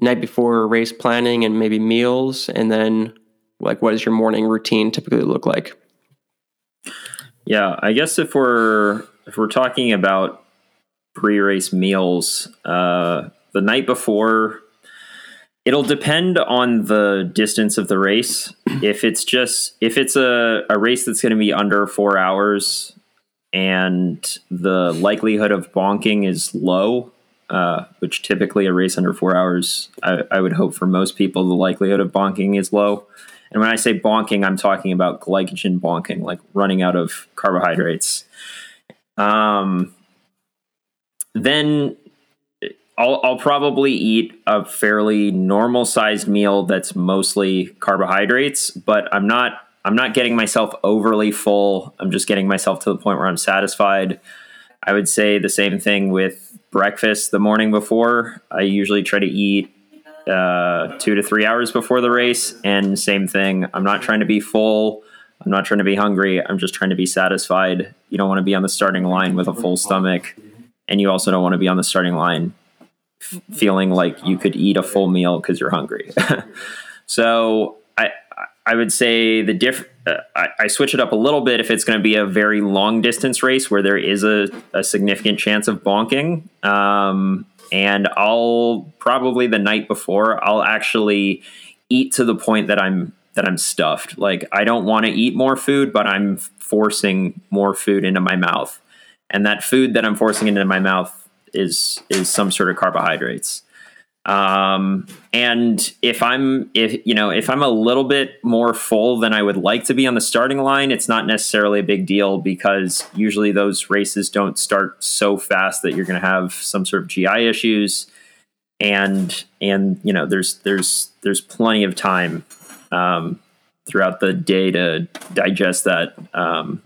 [SPEAKER 2] night before race planning and maybe meals, and then like what does your morning routine typically look like?
[SPEAKER 3] Yeah, I guess if we're if we're talking about pre-race meals, uh, the night before, it'll depend on the distance of the race. if it's just if it's a, a race that's going to be under four hours, and the likelihood of bonking is low, uh, which typically a race under four hours, I, I, would hope for most people, the likelihood of bonking is low. And when I say bonking, I'm talking about glycogen bonking, like running out of carbohydrates. Um, then I'll, I'll probably eat a fairly normal sized meal that's mostly carbohydrates, but I'm not I'm not getting myself overly full. I'm just getting myself to the point where I'm satisfied. I would say the same thing with breakfast the morning before. I usually try to eat uh, two to three hours before the race, and same thing. I'm not trying to be full. I'm not trying to be hungry. I'm just trying to be satisfied. You don't want to be on the starting line with a full stomach, and you also don't want to be on the starting line f- feeling like you could eat a full meal because you're hungry. so I would say the diff. Uh, I, I, switch it up a little bit if it's going to be a very long distance race where there is a, a significant chance of bonking. Um, and I'll probably the night before I'll actually eat to the point that I'm that I'm stuffed. Like I don't want to eat more food, but I'm forcing more food into my mouth. And that food that I'm forcing into my mouth is is some sort of carbohydrates. Um, and if I'm if you know if I'm a little bit more full than I would like to be on the starting line, it's not necessarily a big deal because usually those races don't start so fast that you're going to have some sort of GI issues. And and you know there's there's there's plenty of time um, throughout the day to digest that, um,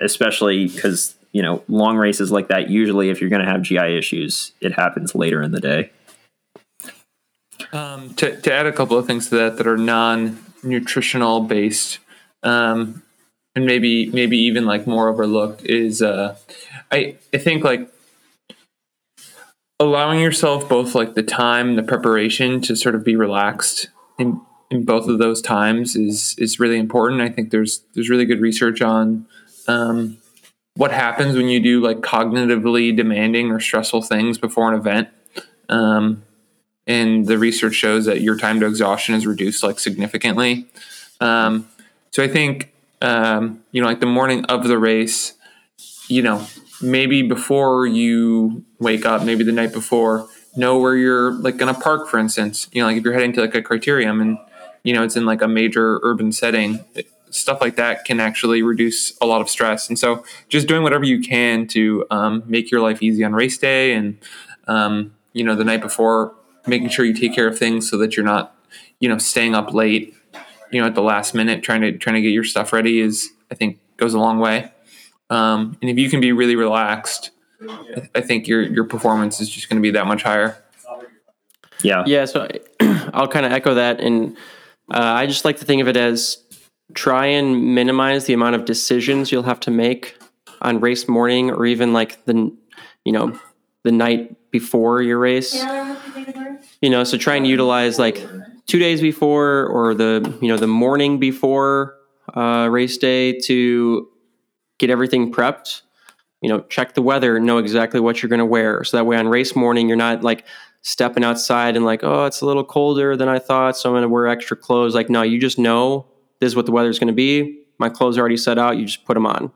[SPEAKER 3] especially because you know long races like that. Usually, if you're going to have GI issues, it happens later in the day.
[SPEAKER 1] Um, to, to add a couple of things to that that are non nutritional based, um, and maybe maybe even like more overlooked is uh, I I think like allowing yourself both like the time, the preparation to sort of be relaxed in in both of those times is is really important. I think there's there's really good research on um, what happens when you do like cognitively demanding or stressful things before an event. Um, and the research shows that your time to exhaustion is reduced like significantly. Um, so I think um, you know, like the morning of the race, you know, maybe before you wake up, maybe the night before, know where you're like going to park, for instance. You know, like if you're heading to like a criterium and you know it's in like a major urban setting, stuff like that can actually reduce a lot of stress. And so, just doing whatever you can to um, make your life easy on race day and um, you know the night before making sure you take care of things so that you're not, you know, staying up late, you know, at the last minute trying to trying to get your stuff ready is I think goes a long way. Um, and if you can be really relaxed, I think your your performance is just going to be that much higher.
[SPEAKER 3] Yeah.
[SPEAKER 2] Yeah. So I'll kind of echo that, and uh, I just like to think of it as try and minimize the amount of decisions you'll have to make on race morning, or even like the you know the night before your race. You know, so try and utilize like two days before or the you know the morning before uh, race day to get everything prepped. You know, check the weather, know exactly what you're going to wear, so that way on race morning you're not like stepping outside and like, oh, it's a little colder than I thought, so I'm going to wear extra clothes. Like, no, you just know this is what the weather's going to be. My clothes are already set out. You just put them on.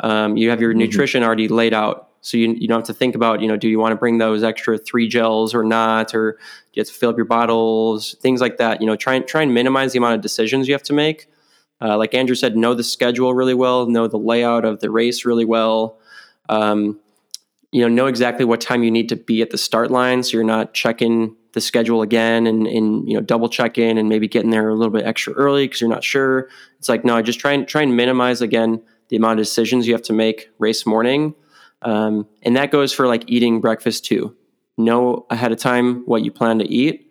[SPEAKER 2] Um, you have your mm-hmm. nutrition already laid out so you, you don't have to think about, you know, do you want to bring those extra three gels or not, or do you have to fill up your bottles, things like that. You know, try and try and minimize the amount of decisions you have to make. Uh, like Andrew said, know the schedule really well, know the layout of the race really well. Um, you know, know exactly what time you need to be at the start line, so you're not checking the schedule again and, and you know double check in and maybe getting there a little bit extra early because you're not sure. It's like no, just try and try and minimize again the amount of decisions you have to make race morning um, and that goes for like eating breakfast too. Know ahead of time what you plan to eat.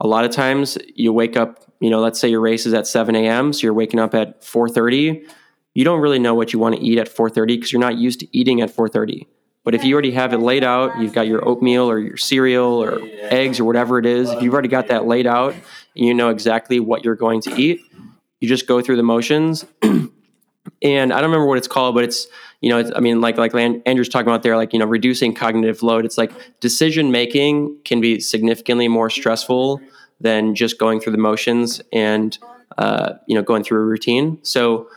[SPEAKER 2] A lot of times you wake up, you know, let's say your race is at 7 a.m. So you're waking up at 4.30. You don't really know what you want to eat at 4.30 because you're not used to eating at 4.30. But if you already have it laid out, you've got your oatmeal or your cereal or eggs or whatever it is, if you've already got that laid out and you know exactly what you're going to eat, you just go through the motions. and I don't remember what it's called, but it's you know, I mean, like like Andrew's talking about there, like you know, reducing cognitive load. It's like decision making can be significantly more stressful than just going through the motions and uh, you know going through a routine. So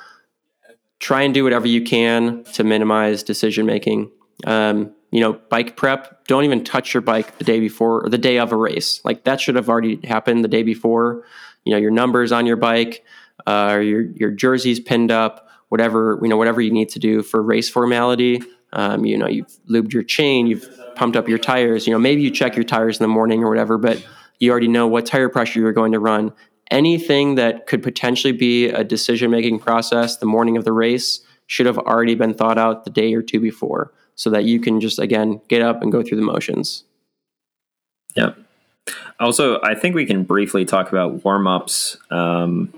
[SPEAKER 2] try and do whatever you can to minimize decision making. Um, you know, bike prep. Don't even touch your bike the day before or the day of a race. Like that should have already happened the day before. You know, your numbers on your bike, uh, your your jerseys pinned up whatever you know whatever you need to do for race formality. Um, you know, you've lubed your chain, you've pumped up your tires. You know, maybe you check your tires in the morning or whatever, but you already know what tire pressure you're going to run. Anything that could potentially be a decision making process the morning of the race should have already been thought out the day or two before so that you can just, again, get up and go through the motions.
[SPEAKER 3] yeah Also, I think we can briefly talk about warm ups. Um,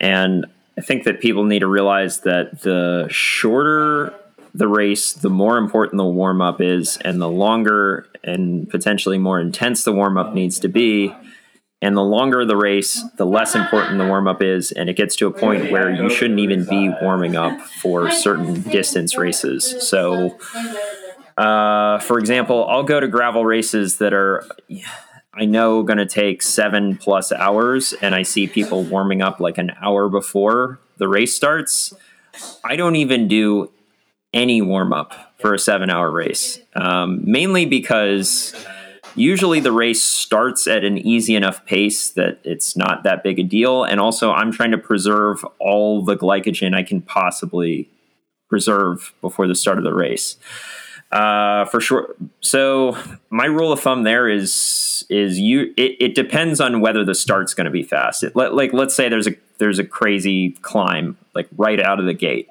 [SPEAKER 3] and I think that people need to realize that the shorter the race, the more important the warm up is, and the longer and potentially more intense the warm up needs to be. And the longer the race, the less important the warm up is. And it gets to a point where you shouldn't even be warming up for certain distance races. So, uh, for example, I'll go to gravel races that are, I know, going to take seven plus hours, and I see people warming up like an hour before the race starts. I don't even do any warm up for a seven hour race, um, mainly because usually the race starts at an easy enough pace that it's not that big a deal. And also, I'm trying to preserve all the glycogen I can possibly preserve before the start of the race. Uh, for sure. So my rule of thumb there is is you. It, it depends on whether the start's going to be fast. It, like let's say there's a there's a crazy climb like right out of the gate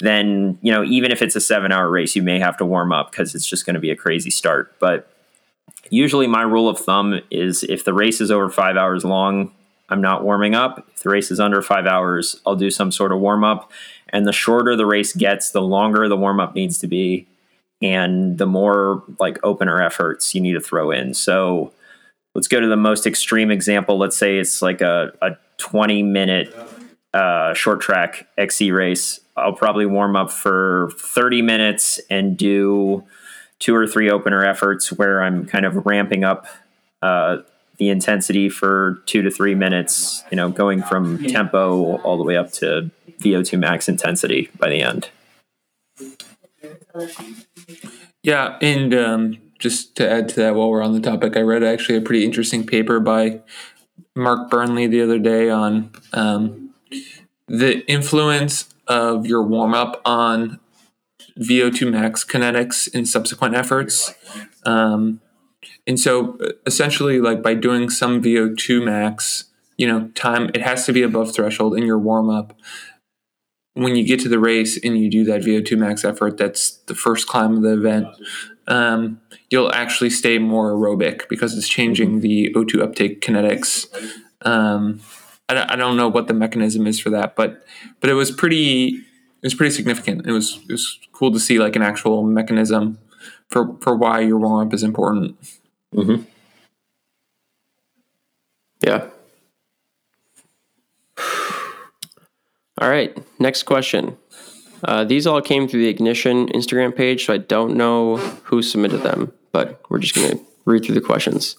[SPEAKER 3] then you know even if it's a seven hour race you may have to warm up because it's just going to be a crazy start but usually my rule of thumb is if the race is over five hours long i'm not warming up if the race is under five hours i'll do some sort of warm up and the shorter the race gets the longer the warm up needs to be and the more like opener efforts you need to throw in. So let's go to the most extreme example. Let's say it's like a, a 20 minute uh, short track xc race. I'll probably warm up for 30 minutes and do two or three opener efforts where I'm kind of ramping up uh, the intensity for two to three minutes, you know, going from tempo all the way up to VO2 max intensity by the end.
[SPEAKER 1] Yeah, and um, just to add to that, while we're on the topic, I read actually a pretty interesting paper by Mark Burnley the other day on um, the influence of your warm up on VO2 max kinetics in subsequent efforts. Um, and so essentially, like by doing some VO2 max, you know, time, it has to be above threshold in your warm up. When you get to the race and you do that VO2 max effort, that's the first climb of the event. Um, you'll actually stay more aerobic because it's changing the O2 uptake kinetics. Um, I, I don't know what the mechanism is for that, but but it was pretty it was pretty significant. It was it was cool to see like an actual mechanism for for why your warm up is important.
[SPEAKER 3] Mm-hmm.
[SPEAKER 2] Yeah. All right. Next question. Uh, these all came through the Ignition Instagram page, so I don't know who submitted them, but we're just going to read through the questions.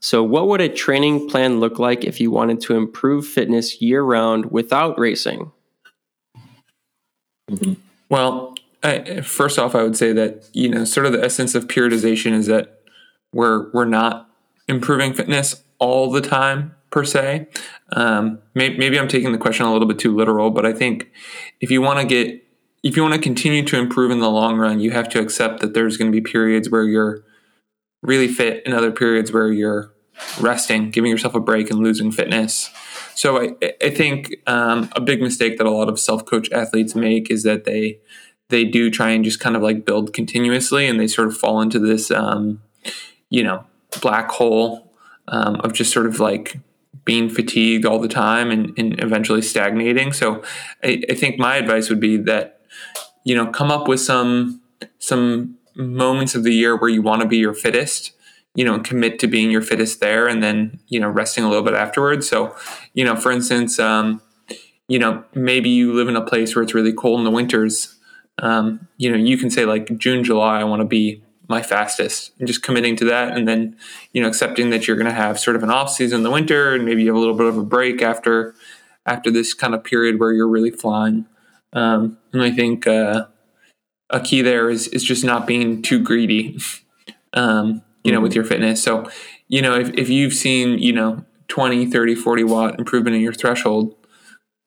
[SPEAKER 2] So, what would a training plan look like if you wanted to improve fitness year round without racing?
[SPEAKER 1] Well, I, first off, I would say that you know, sort of the essence of periodization is that we're we're not improving fitness all the time per se. Um, maybe, maybe I'm taking the question a little bit too literal, but I think if you want to get if you want to continue to improve in the long run, you have to accept that there's going to be periods where you're really fit and other periods where you're resting, giving yourself a break, and losing fitness. So I, I think um, a big mistake that a lot of self-coach athletes make is that they they do try and just kind of like build continuously, and they sort of fall into this um, you know black hole um, of just sort of like being fatigued all the time and, and eventually stagnating. So I, I think my advice would be that you know come up with some some moments of the year where you want to be your fittest you know commit to being your fittest there and then you know resting a little bit afterwards so you know for instance um, you know maybe you live in a place where it's really cold in the winters um, you know you can say like june july i want to be my fastest and just committing to that and then you know accepting that you're going to have sort of an off season in the winter and maybe you have a little bit of a break after after this kind of period where you're really flying um, and i think uh, a key there is is just not being too greedy, um, you know, mm-hmm. with your fitness. So, you know, if, if you've seen, you know, 20, 30, 40 watt improvement in your threshold,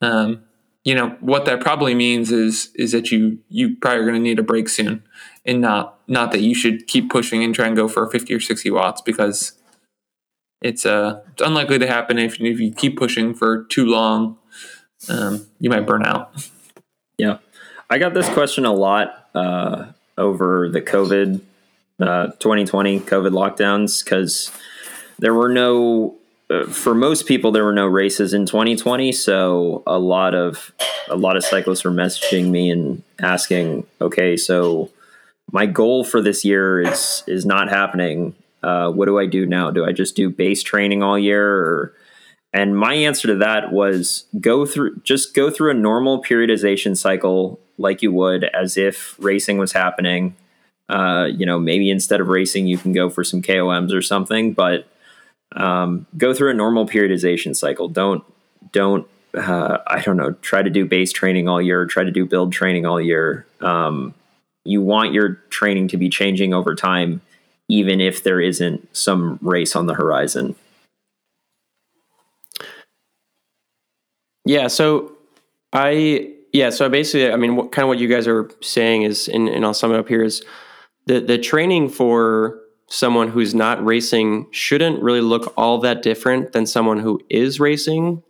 [SPEAKER 1] um, you know what that probably means is is that you you probably are going to need a break soon, and not not that you should keep pushing and try and go for 50 or 60 watts because it's uh it's unlikely to happen if if you keep pushing for too long. Um, you might burn out.
[SPEAKER 3] Yeah, I got this question a lot uh, over the COVID uh, 2020 COVID lockdowns because there were no for most people there were no races in 2020 so a lot of a lot of cyclists were messaging me and asking okay so my goal for this year is is not happening. Uh, what do i do now? Do i just do base training all year? Or and my answer to that was go through just go through a normal periodization cycle like you would as if racing was happening. Uh, you know maybe instead of racing you can go for some koms or something but um, go through a normal periodization cycle. Don't don't uh, I don't know. Try to do base training all year. Try to do build training all year. Um, you want your training to be changing over time, even if there isn't some race on the horizon.
[SPEAKER 2] Yeah. So I yeah. So basically, I mean, what, kind of what you guys are saying is, and, and I'll sum it up here is the the training for someone who's not racing shouldn't really look all that different than someone who is racing.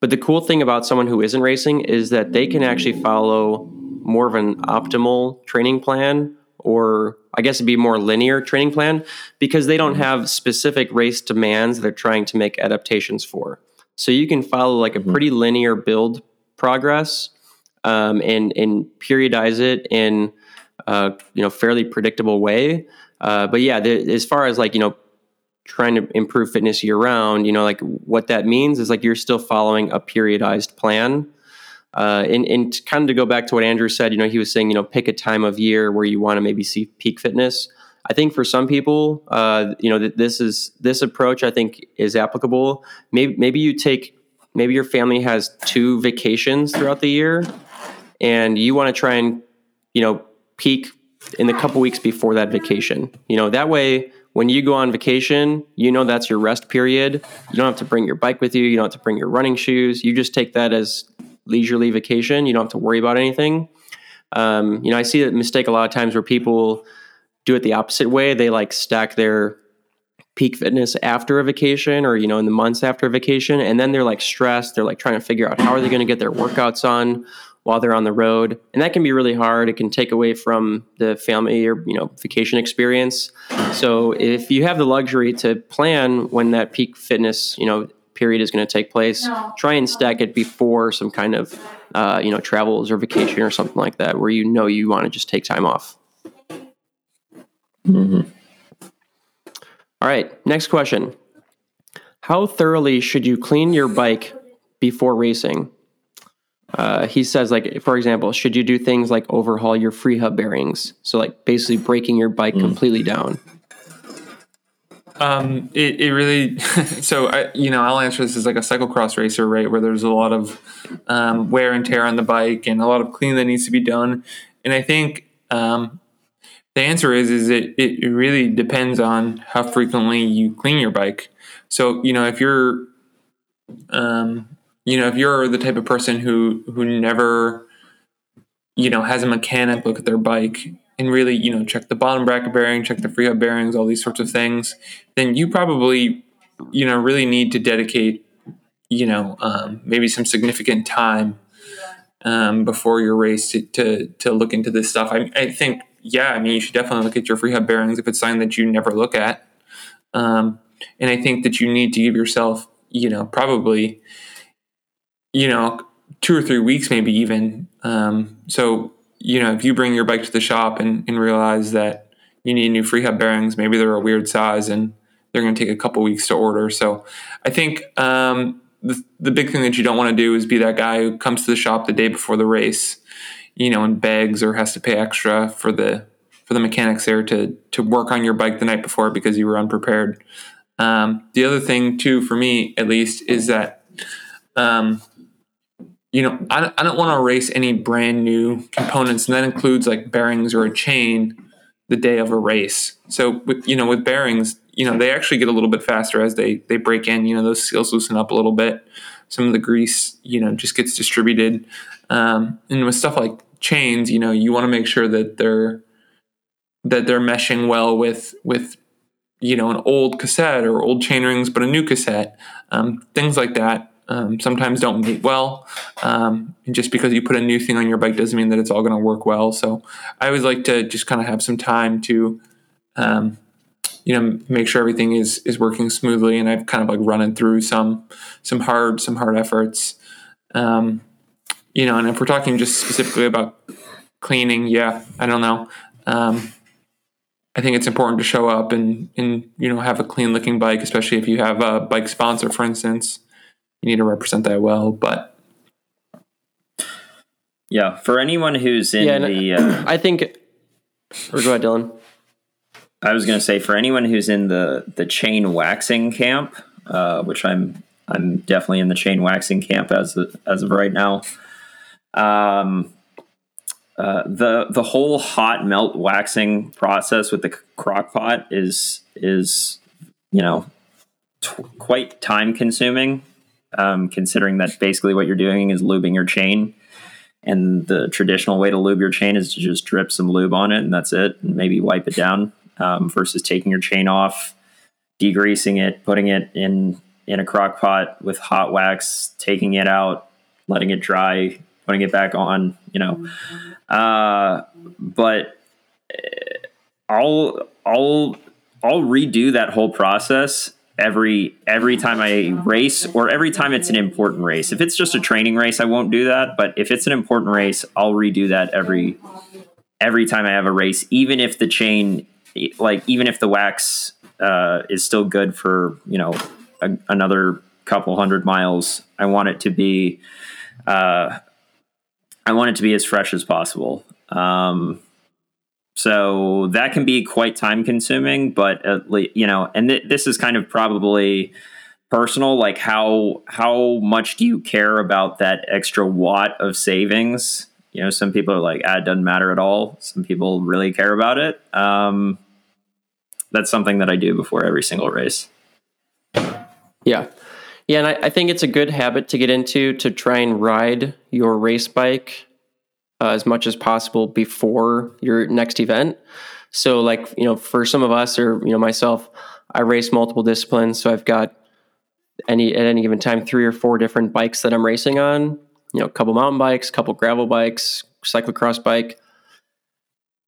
[SPEAKER 2] But the cool thing about someone who isn't racing is that they can actually follow more of an optimal training plan or I guess it'd be more linear training plan because they don't have specific race demands they're trying to make adaptations for. So you can follow like a mm-hmm. pretty linear build progress um, and and periodize it in a you know fairly predictable way uh, but yeah, the, as far as like you know trying to improve fitness year round, you know, like what that means is like you're still following a periodized plan. Uh, and, and kind of to go back to what Andrew said, you know, he was saying, you know, pick a time of year where you want to maybe see peak fitness. I think for some people, uh, you know, this is this approach. I think is applicable. Maybe maybe you take maybe your family has two vacations throughout the year, and you want to try and you know peak in the couple weeks before that vacation. You know, that way when you go on vacation, you know that's your rest period. You don't have to bring your bike with you, you don't have to bring your running shoes. You just take that as leisurely vacation. You don't have to worry about anything. Um, you know, I see that mistake a lot of times where people do it the opposite way. They like stack their peak fitness after a vacation or you know in the months after a vacation and then they're like stressed they're like trying to figure out how are they going to get their workouts on while they're on the road. And that can be really hard. It can take away from the family or you know vacation experience. So if you have the luxury to plan when that peak fitness you know period is going to take place try and stack it before some kind of uh, you know travels or vacation or something like that where you know you want to just take time off. Mm-hmm. All right next question. How thoroughly should you clean your bike before racing uh, he says, like, for example, should you do things like overhaul your free hub bearings? So, like, basically breaking your bike mm. completely down.
[SPEAKER 1] Um, it, it really, so I, you know, I'll answer this as like a cyclocross racer, right? Where there's a lot of um, wear and tear on the bike and a lot of cleaning that needs to be done. And I think um, the answer is, is it, it really depends on how frequently you clean your bike. So, you know, if you're, um, you know, if you're the type of person who who never, you know, has a mechanic look at their bike and really, you know, check the bottom bracket bearing, check the free hub bearings, all these sorts of things, then you probably, you know, really need to dedicate, you know, um, maybe some significant time um, before your race to, to, to look into this stuff. I, I think, yeah, I mean, you should definitely look at your free hub bearings if it's something that you never look at. Um, and I think that you need to give yourself, you know, probably you know, two or three weeks, maybe even. Um, so, you know, if you bring your bike to the shop and, and realize that you need new free hub bearings, maybe they're a weird size and they're going to take a couple weeks to order. So, I think um, the, the big thing that you don't want to do is be that guy who comes to the shop the day before the race, you know, and begs or has to pay extra for the for the mechanics there to to work on your bike the night before because you were unprepared. Um, the other thing, too, for me at least, is that um, you know, I, I don't want to erase any brand new components, and that includes like bearings or a chain the day of a race. So with you know with bearings, you know they actually get a little bit faster as they they break in. You know those seals loosen up a little bit. some of the grease, you know, just gets distributed. Um, and with stuff like chains, you know, you want to make sure that they're that they're meshing well with with you know an old cassette or old chain rings, but a new cassette, um, things like that. Um, sometimes don't mate well. Um, and just because you put a new thing on your bike doesn't mean that it's all going to work well. So I always like to just kind of have some time to, um, you know, make sure everything is is working smoothly. And I've kind of like running through some some hard some hard efforts. Um, you know, and if we're talking just specifically about cleaning, yeah, I don't know. Um, I think it's important to show up and and you know have a clean looking bike, especially if you have a bike sponsor, for instance. You need to represent that well, but
[SPEAKER 3] yeah, for anyone who's in
[SPEAKER 2] Yeah,
[SPEAKER 3] the, uh,
[SPEAKER 2] I think. Or go ahead, Dylan.
[SPEAKER 3] I was going to say for anyone who's in the the chain waxing camp, uh, which I'm I'm definitely in the chain waxing camp as of, as of right now. Um, uh, the the whole hot melt waxing process with the crock pot is is you know t- quite time consuming um, considering that basically what you're doing is lubing your chain. And the traditional way to lube your chain is to just drip some lube on it and that's it. And maybe wipe it down um, versus taking your chain off degreasing it putting it in in a crock pot with hot wax taking it out letting it dry putting it back on you know. Uh, but uh, i'll i'll i'll redo that whole process every every time I race or every time it's an important race. If it's just a training race, I won't do that. But if it's an important race, I'll redo that every every time I have a race, even if the chain, like even if the wax uh, is still good for you know a, another couple hundred miles. I want it to be. Uh, I want it to be as fresh as possible. Um, so that can be quite time consuming, but at least, you know, and th- this is kind of probably personal. Like how how much do you care about that extra watt of savings? You know, some people are like, ah, it doesn't matter at all. Some people really care about it. Um, that's something that I do before every single race.
[SPEAKER 2] Yeah. Yeah, and I, I think it's a good habit to get into to try and ride your race bike uh, as much as possible before your next event. So, like, you know, for some of us or, you know, myself, I race multiple disciplines. So I've got any, at any given time, three or four different bikes that I'm racing on, you know, a couple mountain bikes, couple gravel bikes, cyclocross bike.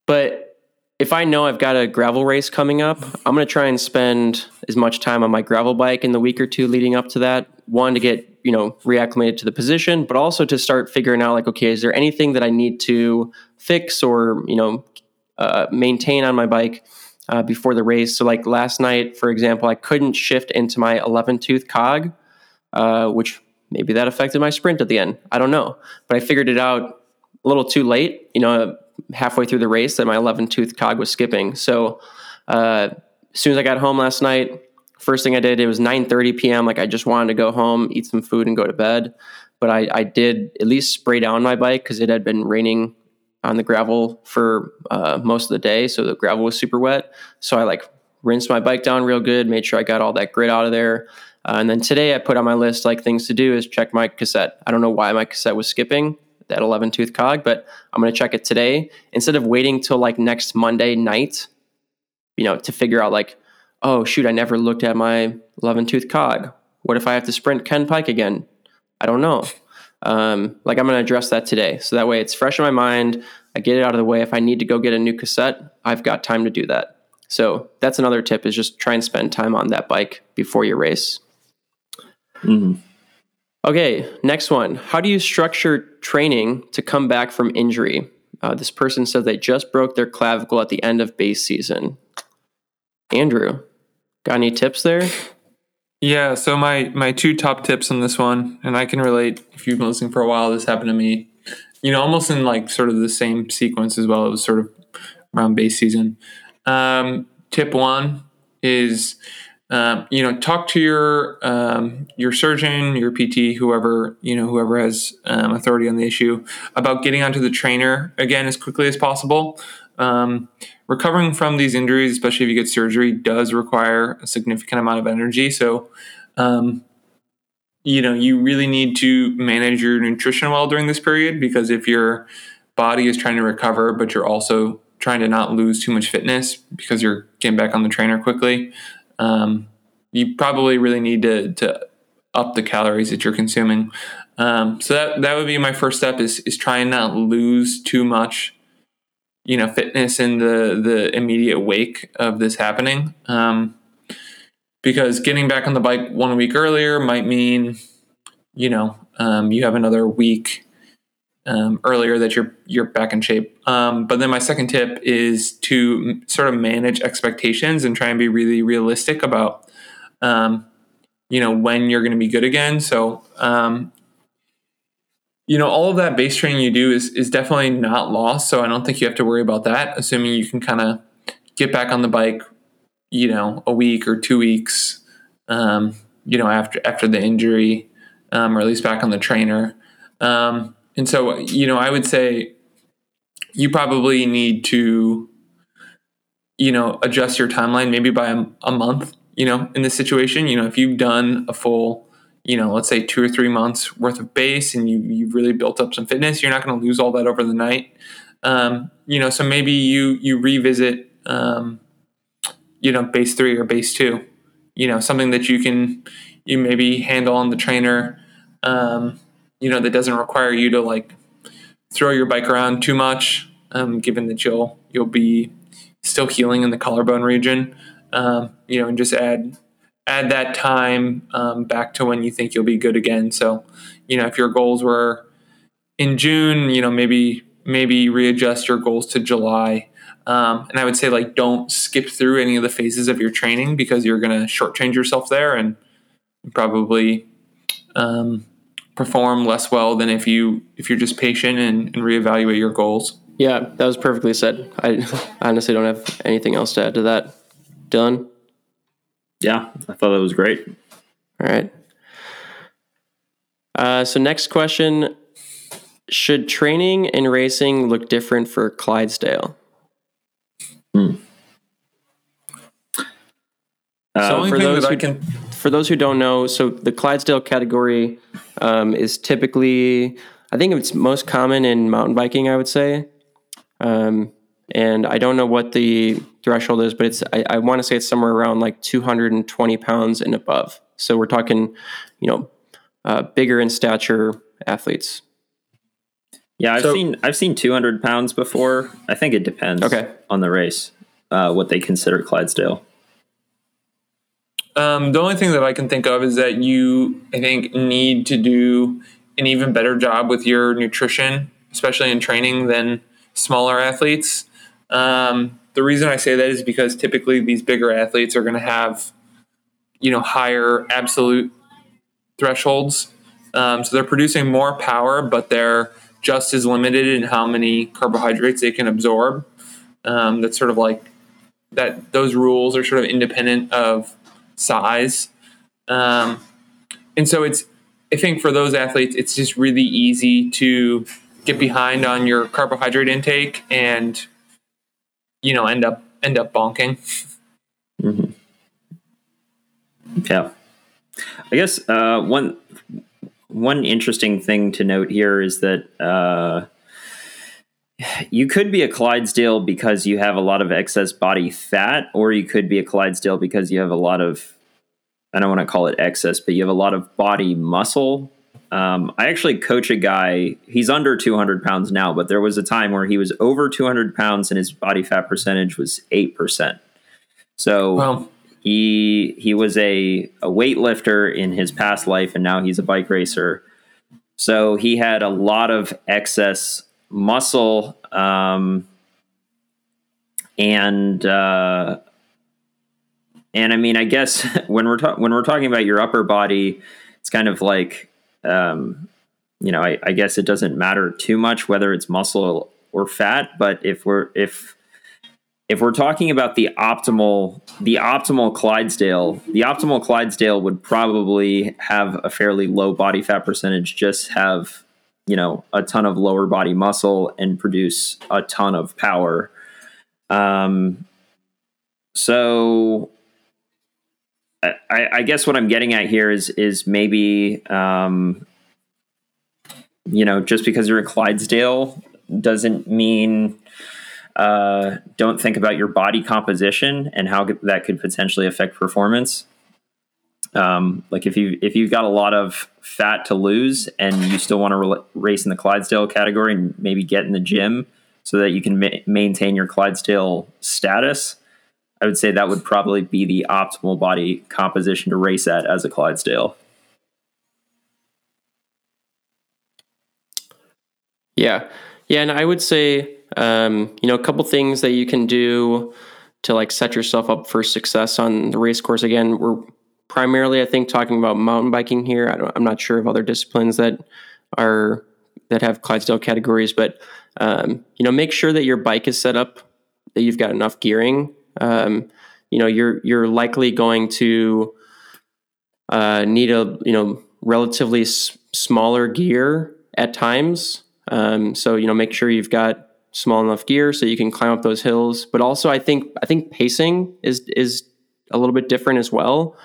[SPEAKER 2] But if I know I've got a gravel race coming up, I'm going to try and spend as much time on my gravel bike in the week or two leading up to that. One to get you know reacclimated to the position, but also to start figuring out like, okay, is there anything that I need to fix or you know uh, maintain on my bike uh, before the race? So like last night, for example, I couldn't shift into my 11 tooth cog, uh, which maybe that affected my sprint at the end. I don't know, but I figured it out a little too late. You know halfway through the race that my 11 tooth cog was skipping. So uh, as soon as I got home last night, first thing I did, it was 9:30 p.m. Like I just wanted to go home, eat some food, and go to bed. But I, I did at least spray down my bike because it had been raining on the gravel for uh, most of the day, so the gravel was super wet. So I like rinsed my bike down real good, made sure I got all that grit out of there. Uh, and then today I put on my list like things to do is check my cassette. I don't know why my cassette was skipping that 11 tooth cog, but I'm going to check it today instead of waiting till like next Monday night, you know, to figure out like, oh shoot, I never looked at my 11 tooth cog. What if I have to sprint Ken Pike again? I don't know. Um, like I'm going to address that today. So that way it's fresh in my mind. I get it out of the way. If I need to go get a new cassette, I've got time to do that. So that's another tip is just try and spend time on that bike before your race. Mm-hmm. Okay, next one. How do you structure training to come back from injury? Uh, this person says they just broke their clavicle at the end of base season. Andrew, got any tips there?
[SPEAKER 1] Yeah, so my my two top tips on this one, and I can relate. If you've been listening for a while, this happened to me. You know, almost in like sort of the same sequence as well. It was sort of around base season. Um, tip one is um, you know, talk to your um, your surgeon, your PT, whoever you know, whoever has um, authority on the issue about getting onto the trainer again as quickly as possible. Um, recovering from these injuries, especially if you get surgery, does require a significant amount of energy. So, um, you know, you really need to manage your nutrition well during this period because if your body is trying to recover, but you're also trying to not lose too much fitness because you're getting back on the trainer quickly, um, you probably really need to, to up the calories that you're consuming. Um, so that that would be my first step is is try and not lose too much, you know, fitness in the the immediate wake of this happening. Um, because getting back on the bike one week earlier might mean, you know, um, you have another week um, earlier that you're you're back in shape. Um, but then my second tip is to sort of manage expectations and try and be really realistic about, um, you know, when you're going to be good again. So, um, you know, all of that base training you do is is definitely not lost. So I don't think you have to worry about that, assuming you can kind of get back on the bike you know a week or two weeks um, you know after after the injury um, or at least back on the trainer and so you know i would say you probably need to you know adjust your timeline maybe by a, a month you know in this situation. You know if you've done a full you know let's say two or three months worth of base and you you've really built up some fitness you're not going to lose all that over the night. Um, you know so maybe you you revisit um, you know base three or base two you know something that you can you maybe handle on the trainer um, you know that doesn't require you to like throw your bike around too much um, given that you'll you'll be still healing in the collarbone region. Um, you know and just add add that time um, back to when you think you'll be good again. So you know if your goals were in june you know maybe maybe readjust your goals to july. Um, and I would say like don't skip through any of the phases of your training because you're going to shortchange yourself there and probably um, perform less well than if you if you're just patient and, and reevaluate your goals.
[SPEAKER 2] Yeah, that was perfectly said. I honestly don't have anything else to add to that. Dylan?
[SPEAKER 3] Yeah, I thought that was great.
[SPEAKER 2] All right. Uh, so next question: Should training and racing look different for Clydesdale? Hmm. Uh, for those who can, for those who don't know, so the Clydesdale category um, is typically, I think it's most common in mountain biking. I would say, um, and I don't know what the threshold is, but it's I, I want to say it's somewhere around like 220 pounds and above. So we're talking, you know, uh, bigger in stature athletes.
[SPEAKER 3] Yeah, I've so, seen I've seen 200 pounds before. I think it depends.
[SPEAKER 2] Okay.
[SPEAKER 3] on the race, uh, what they consider Clydesdale.
[SPEAKER 1] Um, the only thing that I can think of is that you, I think, need to do an even better job with your nutrition, especially in training, than smaller athletes. Um, the reason I say that is because typically these bigger athletes are going to have, you know, higher absolute thresholds. Um, so they're producing more power, but they're just as limited in how many carbohydrates they can absorb. Um, that's sort of like that. Those rules are sort of independent of size, um, and so it's. I think for those athletes, it's just really easy to get behind on your carbohydrate intake and you know end up end up bonking.
[SPEAKER 3] Mm-hmm. Yeah, I guess uh, one one interesting thing to note here is that uh, you could be a Clydesdale because you have a lot of excess body fat, or you could be a Clydesdale because you have a lot of, I don't want to call it excess, but you have a lot of body muscle. Um, I actually coach a guy, he's under 200 pounds now, but there was a time where he was over 200 pounds and his body fat percentage was 8%. So wow he he was a, a weightlifter in his past life and now he's a bike racer so he had a lot of excess muscle um, and uh, and I mean I guess when we're ta- when we're talking about your upper body it's kind of like um, you know I, I guess it doesn't matter too much whether it's muscle or fat but if we're if if we're talking about the optimal the optimal Clydesdale, the optimal Clydesdale would probably have a fairly low body fat percentage, just have you know a ton of lower body muscle and produce a ton of power. Um, so I, I, guess what I'm getting at here is is maybe um, you know just because you're in Clydesdale doesn't mean uh, don't think about your body composition and how that could potentially affect performance. Um, like if you if you've got a lot of fat to lose and you still want to re- race in the Clydesdale category and maybe get in the gym so that you can ma- maintain your Clydesdale status, I would say that would probably be the optimal body composition to race at as a Clydesdale.
[SPEAKER 2] Yeah. Yeah. And I would say, um, you know, a couple things that you can do to like set yourself up for success on the race course. Again, we're primarily, I think, talking about mountain biking here. I am not sure of other disciplines that are that have Clydesdale categories, but um, you know, make sure that your bike is set up that you've got enough gearing um, you know you're you're likely going to uh, need a you know relatively s- smaller gear at times. Um, so you know make sure you've got small enough gear so you can climb up those hills. But also I think I think pacing is is a little bit different as well.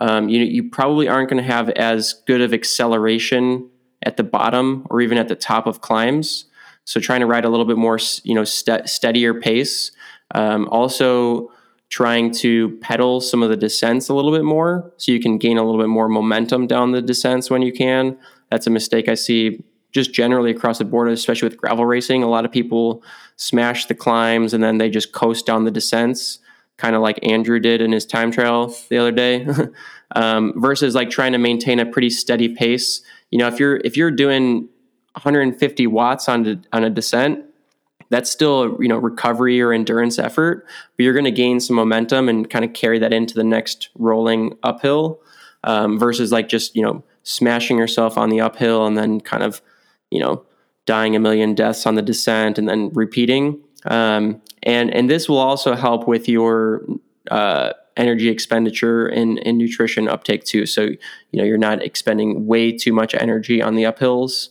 [SPEAKER 2] Um, you you probably aren't going to have as good of acceleration at the bottom or even at the top of climbs. So trying to ride a little bit more, you know, st- steadier pace um, also, trying to pedal some of the descents a little bit more so you can gain a little bit more momentum down the descents when you can. That's a mistake I see just generally across the board, especially with gravel racing. A lot of people smash the climbs and then they just coast down the descents, kind of like Andrew did in his time trial the other day. um, versus like trying to maintain a pretty steady pace. You know, if you're if you're doing 150 watts on on a descent, that's still you know recovery or endurance effort but you're going to gain some momentum and kind of carry that into the next rolling uphill um, versus like just you know smashing yourself on the uphill and then kind of you know dying a million deaths on the descent and then repeating um, and and this will also help with your uh, energy expenditure and, nutrition uptake too so you know you're not expending way too much energy on the uphills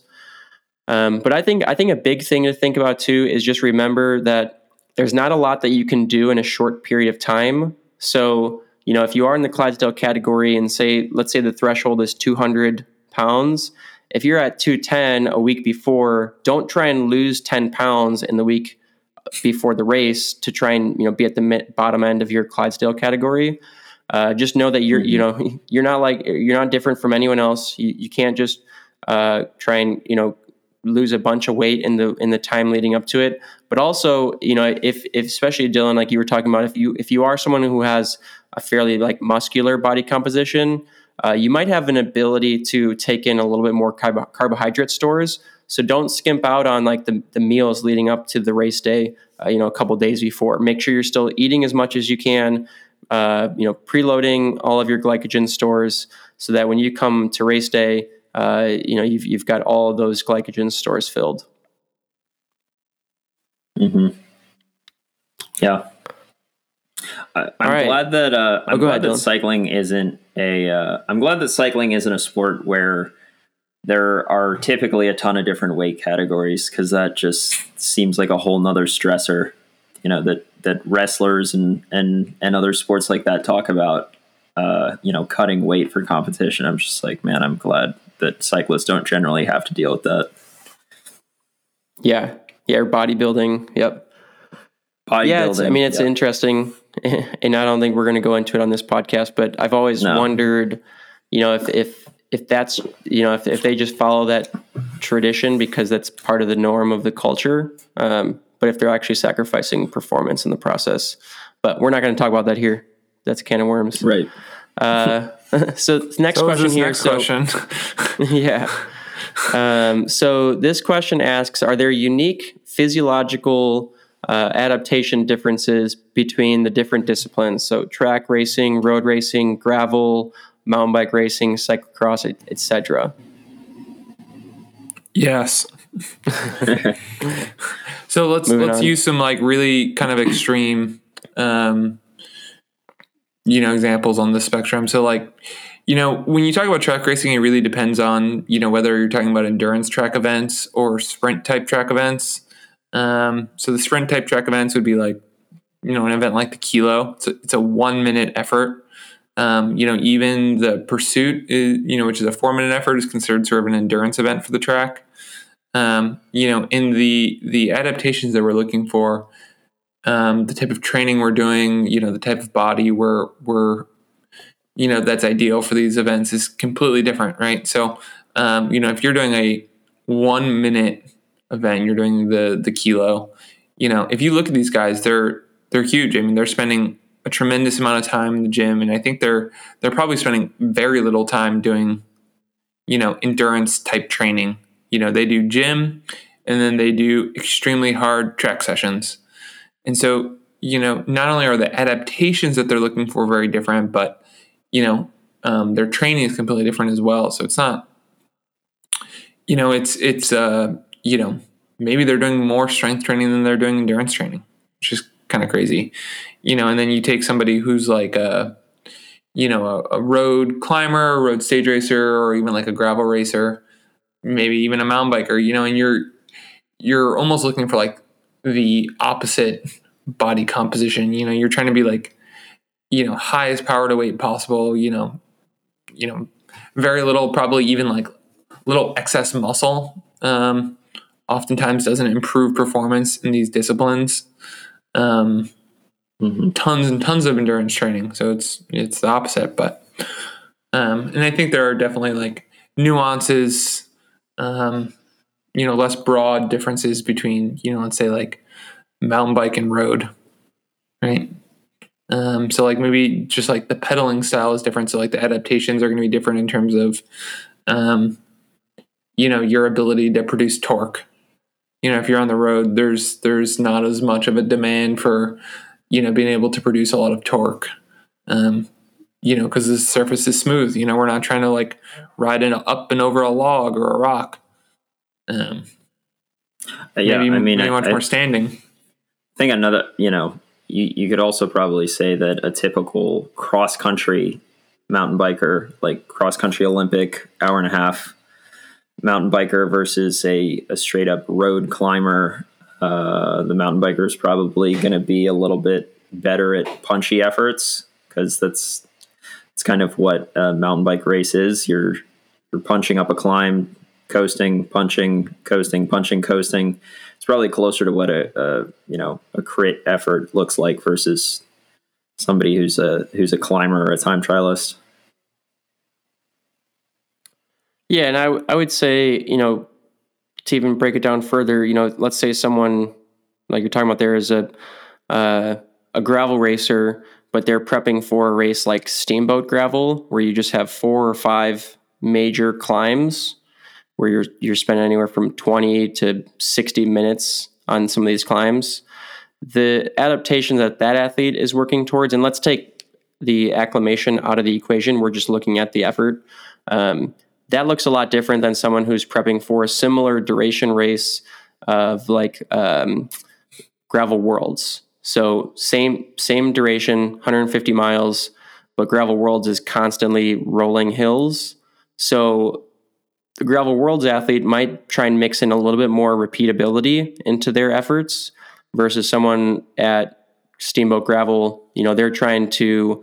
[SPEAKER 2] um, but I think I think a big thing to think about too is just remember that there's not a lot that you can do in a short period of time. So you know if you are in the Clydesdale category and say let's say the threshold is 200 pounds, if you're at 210 a week before, don't try and lose 10 pounds in the week before the race to try and you know be at the bottom end of your Clydesdale category. Uh, just know that you're you mm-hmm. know you're not like you're not different from anyone else. You, you can't just uh, try and you know lose a bunch of weight in the in the time leading up to it but also you know if, if especially dylan like you were talking about if you if you are someone who has a fairly like muscular body composition uh, you might have an ability to take in a little bit more carb- carbohydrate stores so don't skimp out on like the, the meals leading up to the race day uh, you know a couple days before make sure you're still eating as much as you can uh, you know preloading all of your glycogen stores so that when you come to race day uh, you know you've you've got all those glycogen stores filled.
[SPEAKER 3] Mm-hmm. Yeah. I, am right. glad that uh, I'm oh, glad ahead, that Dylan. cycling isn't a. am uh, glad that cycling isn't a sport where there are typically a ton of different weight categories because that just seems like a whole nother stressor. You know that that wrestlers and and and other sports like that talk about. Uh, you know, cutting weight for competition. I'm just like, man, I'm glad that cyclists don't generally have to deal with that.
[SPEAKER 2] Yeah, yeah, bodybuilding. Yep. Bodybuilding. Yeah, I mean, it's interesting, and I don't think we're going to go into it on this podcast. But I've always no. wondered, you know, if if if that's you know if if they just follow that tradition because that's part of the norm of the culture, um, but if they're actually sacrificing performance in the process. But we're not going to talk about that here. That's a can of worms.
[SPEAKER 3] Right.
[SPEAKER 2] Uh, so next so question here.
[SPEAKER 1] Next
[SPEAKER 2] so,
[SPEAKER 1] question.
[SPEAKER 2] yeah. Um, so this question asks: Are there unique physiological uh, adaptation differences between the different disciplines? So track racing, road racing, gravel, mountain bike racing, cyclocross, etc.
[SPEAKER 1] Yes. so let's Moving let's on. use some like really kind of extreme um, you know examples on the spectrum so like you know when you talk about track racing it really depends on you know whether you're talking about endurance track events or sprint type track events um, so the sprint type track events would be like you know an event like the kilo it's a, it's a one minute effort Um, you know, even the pursuit is, you know, which is a four minute effort, is considered sort of an endurance event for the track. Um, you know, in the the adaptations that we're looking for, um, the type of training we're doing, you know, the type of body we're we're, you know, that's ideal for these events is completely different, right? So, um, you know, if you're doing a one minute event, you're doing the the kilo, you know, if you look at these guys, they're they're huge. I mean, they're spending a tremendous amount of time in the gym, and I think they're they're probably spending very little time doing, you know, endurance type training. You know, they do gym, and then they do extremely hard track sessions, and so you know, not only are the adaptations that they're looking for very different, but you know, um, their training is completely different as well. So it's not, you know, it's it's uh, you know, maybe they're doing more strength training than they're doing endurance training, which is kind of crazy, you know. And then you take somebody who's like a, you know, a, a road climber, road stage racer, or even like a gravel racer, maybe even a mountain biker, you know, and you're you're almost looking for like the opposite body composition. You know, you're trying to be like, you know, highest power to weight possible. You know, you know, very little, probably even like little excess muscle. Um, oftentimes doesn't improve performance in these disciplines. Um, mm-hmm. Tons and tons of endurance training, so it's it's the opposite. But um, and I think there are definitely like nuances, um, you know, less broad differences between you know, let's say like mountain bike and road, right? Um, so like maybe just like the pedaling style is different. So like the adaptations are going to be different in terms of, um, you know, your ability to produce torque you know if you're on the road there's there's not as much of a demand for you know being able to produce a lot of torque. Um, you know because the surface is smooth you know we're not trying to like ride in up and over a log or a rock. Um,
[SPEAKER 3] uh, yeah maybe, i mean maybe
[SPEAKER 1] much
[SPEAKER 3] I,
[SPEAKER 1] more standing.
[SPEAKER 3] I think another you know you, you could also probably say that a typical cross country mountain biker like cross country olympic hour and a half mountain biker versus a, a straight up road climber, uh, the mountain biker is probably going to be a little bit better at punchy efforts because that's it's kind of what a mountain bike race is. You're you're punching up a climb, coasting, punching, coasting, punching, coasting. It's probably closer to what a, a you know a crit effort looks like versus somebody who's a who's a climber or a time trialist.
[SPEAKER 2] Yeah, and I I would say you know to even break it down further, you know, let's say someone like you're talking about there is a uh, a gravel racer, but they're prepping for a race like Steamboat Gravel, where you just have four or five major climbs, where you're you're spending anywhere from 20 to 60 minutes on some of these climbs. The adaptation that that athlete is working towards, and let's take the acclimation out of the equation. We're just looking at the effort. Um, that looks a lot different than someone who's prepping for a similar duration race of like um, gravel worlds. So same same duration, 150 miles, but gravel worlds is constantly rolling hills. So the gravel worlds athlete might try and mix in a little bit more repeatability into their efforts versus someone at steamboat gravel. You know, they're trying to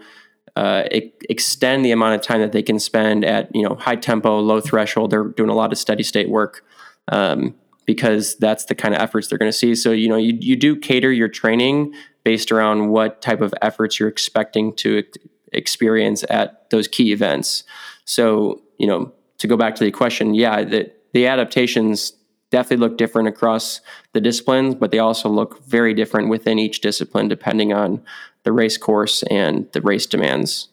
[SPEAKER 2] uh, extend the amount of time that they can spend at you know high tempo, low threshold. They're doing a lot of steady state work um, because that's the kind of efforts they're going to see. So you know you you do cater your training based around what type of efforts you're expecting to experience at those key events. So you know to go back to the question, yeah, the the adaptations definitely look different across the disciplines, but they also look very different within each discipline depending on the race course and the race demands.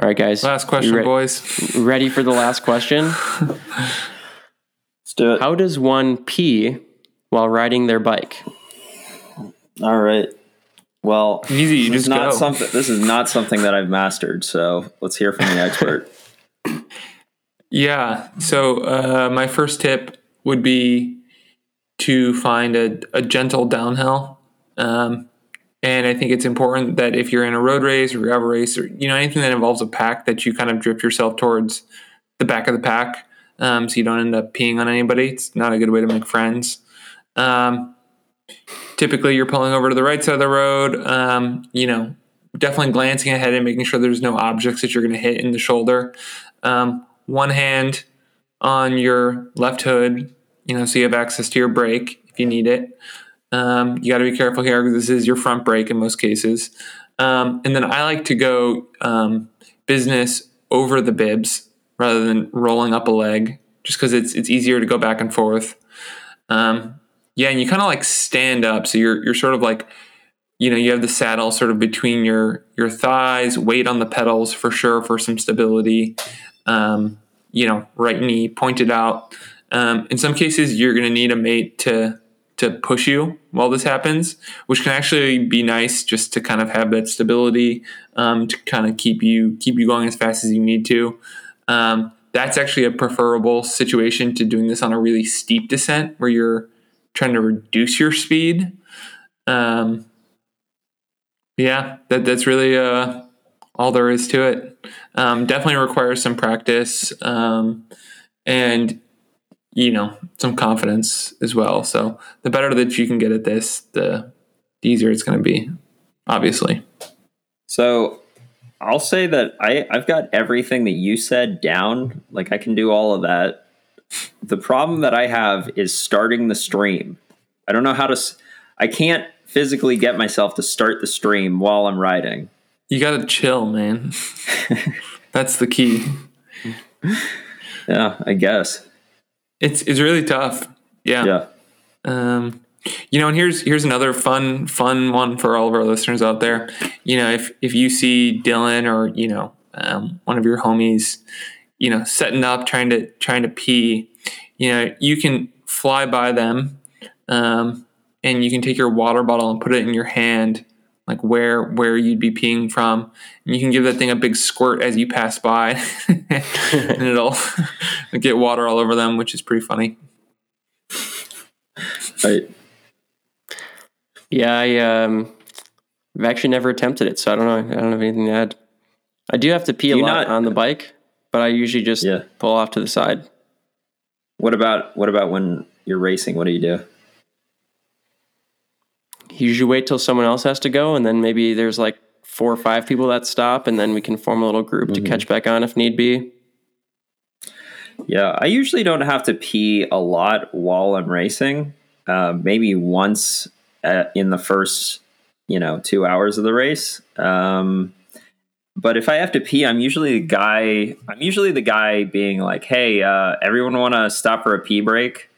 [SPEAKER 2] All right, guys.
[SPEAKER 1] Last question, re- boys.
[SPEAKER 2] Ready for the last question?
[SPEAKER 3] Let's do it.
[SPEAKER 2] How does one pee while riding their bike?
[SPEAKER 3] All right. Well,
[SPEAKER 1] easy. You just
[SPEAKER 3] not
[SPEAKER 1] go.
[SPEAKER 3] something. This is not something that I've mastered. So let's hear from the expert.
[SPEAKER 1] yeah. So uh, my first tip would be to find a, a gentle downhill. Um, and I think it's important that if you're in a road race or gravel race or you know anything that involves a pack, that you kind of drift yourself towards the back of the pack, um, so you don't end up peeing on anybody. It's not a good way to make friends. Um, typically you're pulling over to the right side of the road. Um, you know, definitely glancing ahead and making sure there's no objects that you're going to hit in the shoulder. Um, one hand on your left hood, you know, so you have access to your brake if you need it. Um, you got to be careful here because this is your front brake in most cases. Um, and then I like to go um, business over the bibs rather than rolling up a leg, just because it's it's easier to go back and forth. Um, yeah, and you kind of like stand up, so you're you're sort of like, you know, you have the saddle sort of between your your thighs, weight on the pedals for sure for some stability. Um, you know, right knee pointed out. Um, in some cases, you're going to need a mate to to push you while this happens, which can actually be nice just to kind of have that stability um, to kind of keep you keep you going as fast as you need to. Um, that's actually a preferable situation to doing this on a really steep descent where you're trying to reduce your speed. Um, yeah, that that's really uh, all there is to it. Um, definitely requires some practice um, and you know some confidence as well. So the better that you can get at this, the, easier it's going to be. Obviously.
[SPEAKER 3] So I'll say that I I've got everything that you said down. Like I can do all of that. The problem that I have is starting the stream. I don't know how to. I can't physically get myself to start the stream while I'm riding.
[SPEAKER 1] You got to chill, man. That's the key.
[SPEAKER 3] Yeah, I guess.
[SPEAKER 1] It's it's really tough. Yeah.
[SPEAKER 3] Yeah.
[SPEAKER 1] Um, you know, and here's here's another fun fun one for all of our listeners out there. You know, if if you see Dylan or you know um, one of your homies, you know, setting up trying to trying to pee, you know, you can fly by them, um, and you can take your water bottle and put it in your hand, like where where you'd be peeing from, and you can give that thing a big squirt as you pass by, and it'll get water all over them, which is pretty funny.
[SPEAKER 3] Right.
[SPEAKER 2] Yeah, I um, I've actually never attempted it, so I don't know. I don't have anything to add. I do have to pee
[SPEAKER 3] Do
[SPEAKER 2] a lot
[SPEAKER 3] not-
[SPEAKER 2] on the bike, but I usually just
[SPEAKER 3] Yeah.
[SPEAKER 2] pull off to the side.
[SPEAKER 3] What about what about when you're racing? What do you do?
[SPEAKER 2] You usually wait till someone else has to go, and then maybe there's like four or five people that stop, and then we can form a little group to catch back on if need be.
[SPEAKER 3] Yeah, I usually don't have to pee a lot while I'm racing. Uh, maybe once uh in the first, you know, two hours of the race. Um, but if I have to pee, I'm usually the guy. I'm usually the guy being like, "Hey, uh, everyone, want to stop for a pee break?"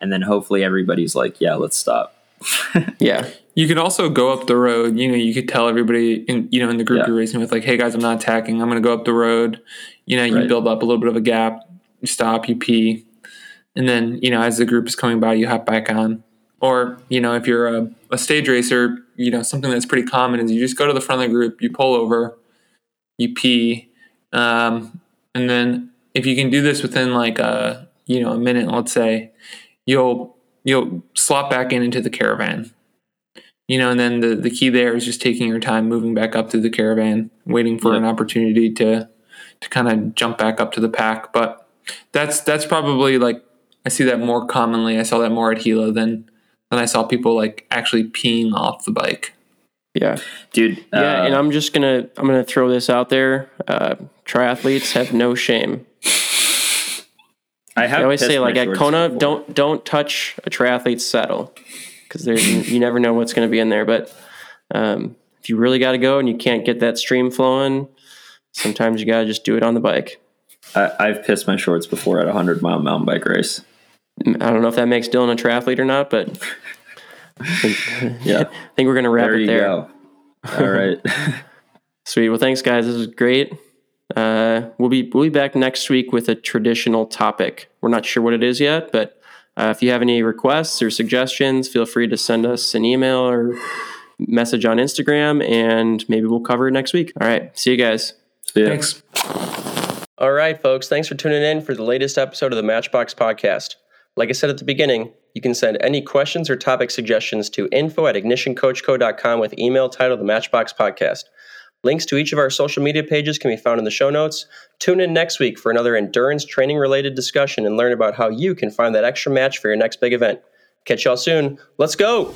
[SPEAKER 3] And then hopefully everybody's like, "Yeah, let's stop."
[SPEAKER 2] Yeah,
[SPEAKER 1] You could also go up the road. You know, you could tell everybody in you know in the group
[SPEAKER 3] Yeah.
[SPEAKER 1] you're racing with, like, "Hey guys, I'm not attacking. I'm going to go up the road." You know, you
[SPEAKER 3] Right.
[SPEAKER 1] build up a little bit of a gap. You stop. You pee, and then you know as the group is coming by, you hop back on. Or you know, if you're a, a stage racer, you know something that's pretty common is you just go to the front of the group, you pull over, you pee, um, and then if you can do this within like a you know a minute, let's say, you'll you'll slot back in into the caravan you know and then the, the key there is just taking your time moving back up to the caravan waiting for
[SPEAKER 3] Yeah.
[SPEAKER 1] an opportunity to to kind of jump back up to the pack but that's that's probably like i see that more commonly i saw that more at Gila than than i saw people like actually peeing off the bike
[SPEAKER 2] yeah,
[SPEAKER 3] Dude,
[SPEAKER 2] yeah.
[SPEAKER 3] uh,
[SPEAKER 2] and I'm just gonna I'm gonna throw this out there. Uh, triathletes have no shame.
[SPEAKER 3] I have
[SPEAKER 2] I always say like at Kona,
[SPEAKER 3] before.
[SPEAKER 2] don't don't touch a triathlete's saddle because there you never know what's going to be in there. But um, if you really got to go and you can't get that stream flowing, sometimes you got to just do it on the bike.
[SPEAKER 3] I, I've pissed my shorts before at a hundred mile mountain bike race.
[SPEAKER 2] I don't know if that makes Dylan a triathlete or not, but
[SPEAKER 3] Yeah,
[SPEAKER 2] I think we're going to wrap
[SPEAKER 3] there
[SPEAKER 2] it
[SPEAKER 3] you
[SPEAKER 2] there.
[SPEAKER 3] go. All right.
[SPEAKER 2] Sweet. Well, thanks, guys. This was great. Uh, we'll be we'll be back next week with a traditional topic. We're not sure what it is yet, but uh, if you have any requests or suggestions, feel free to send us an email or message on Instagram, and maybe we'll cover it next week. All right. See you guys.
[SPEAKER 3] Yeah.
[SPEAKER 1] thanks
[SPEAKER 2] All right, folks. Thanks for tuning in for the latest episode of the Matchbox Podcast. Like I said at the beginning, you can send any questions or topic suggestions to info at ignitioncoachco.com with email titled the Matchbox Podcast. Links to each of our social media pages can be found in the show notes. Tune in next week for another endurance training related discussion and learn about how you can find that extra match for your next big event. Catch y'all soon. Let's go!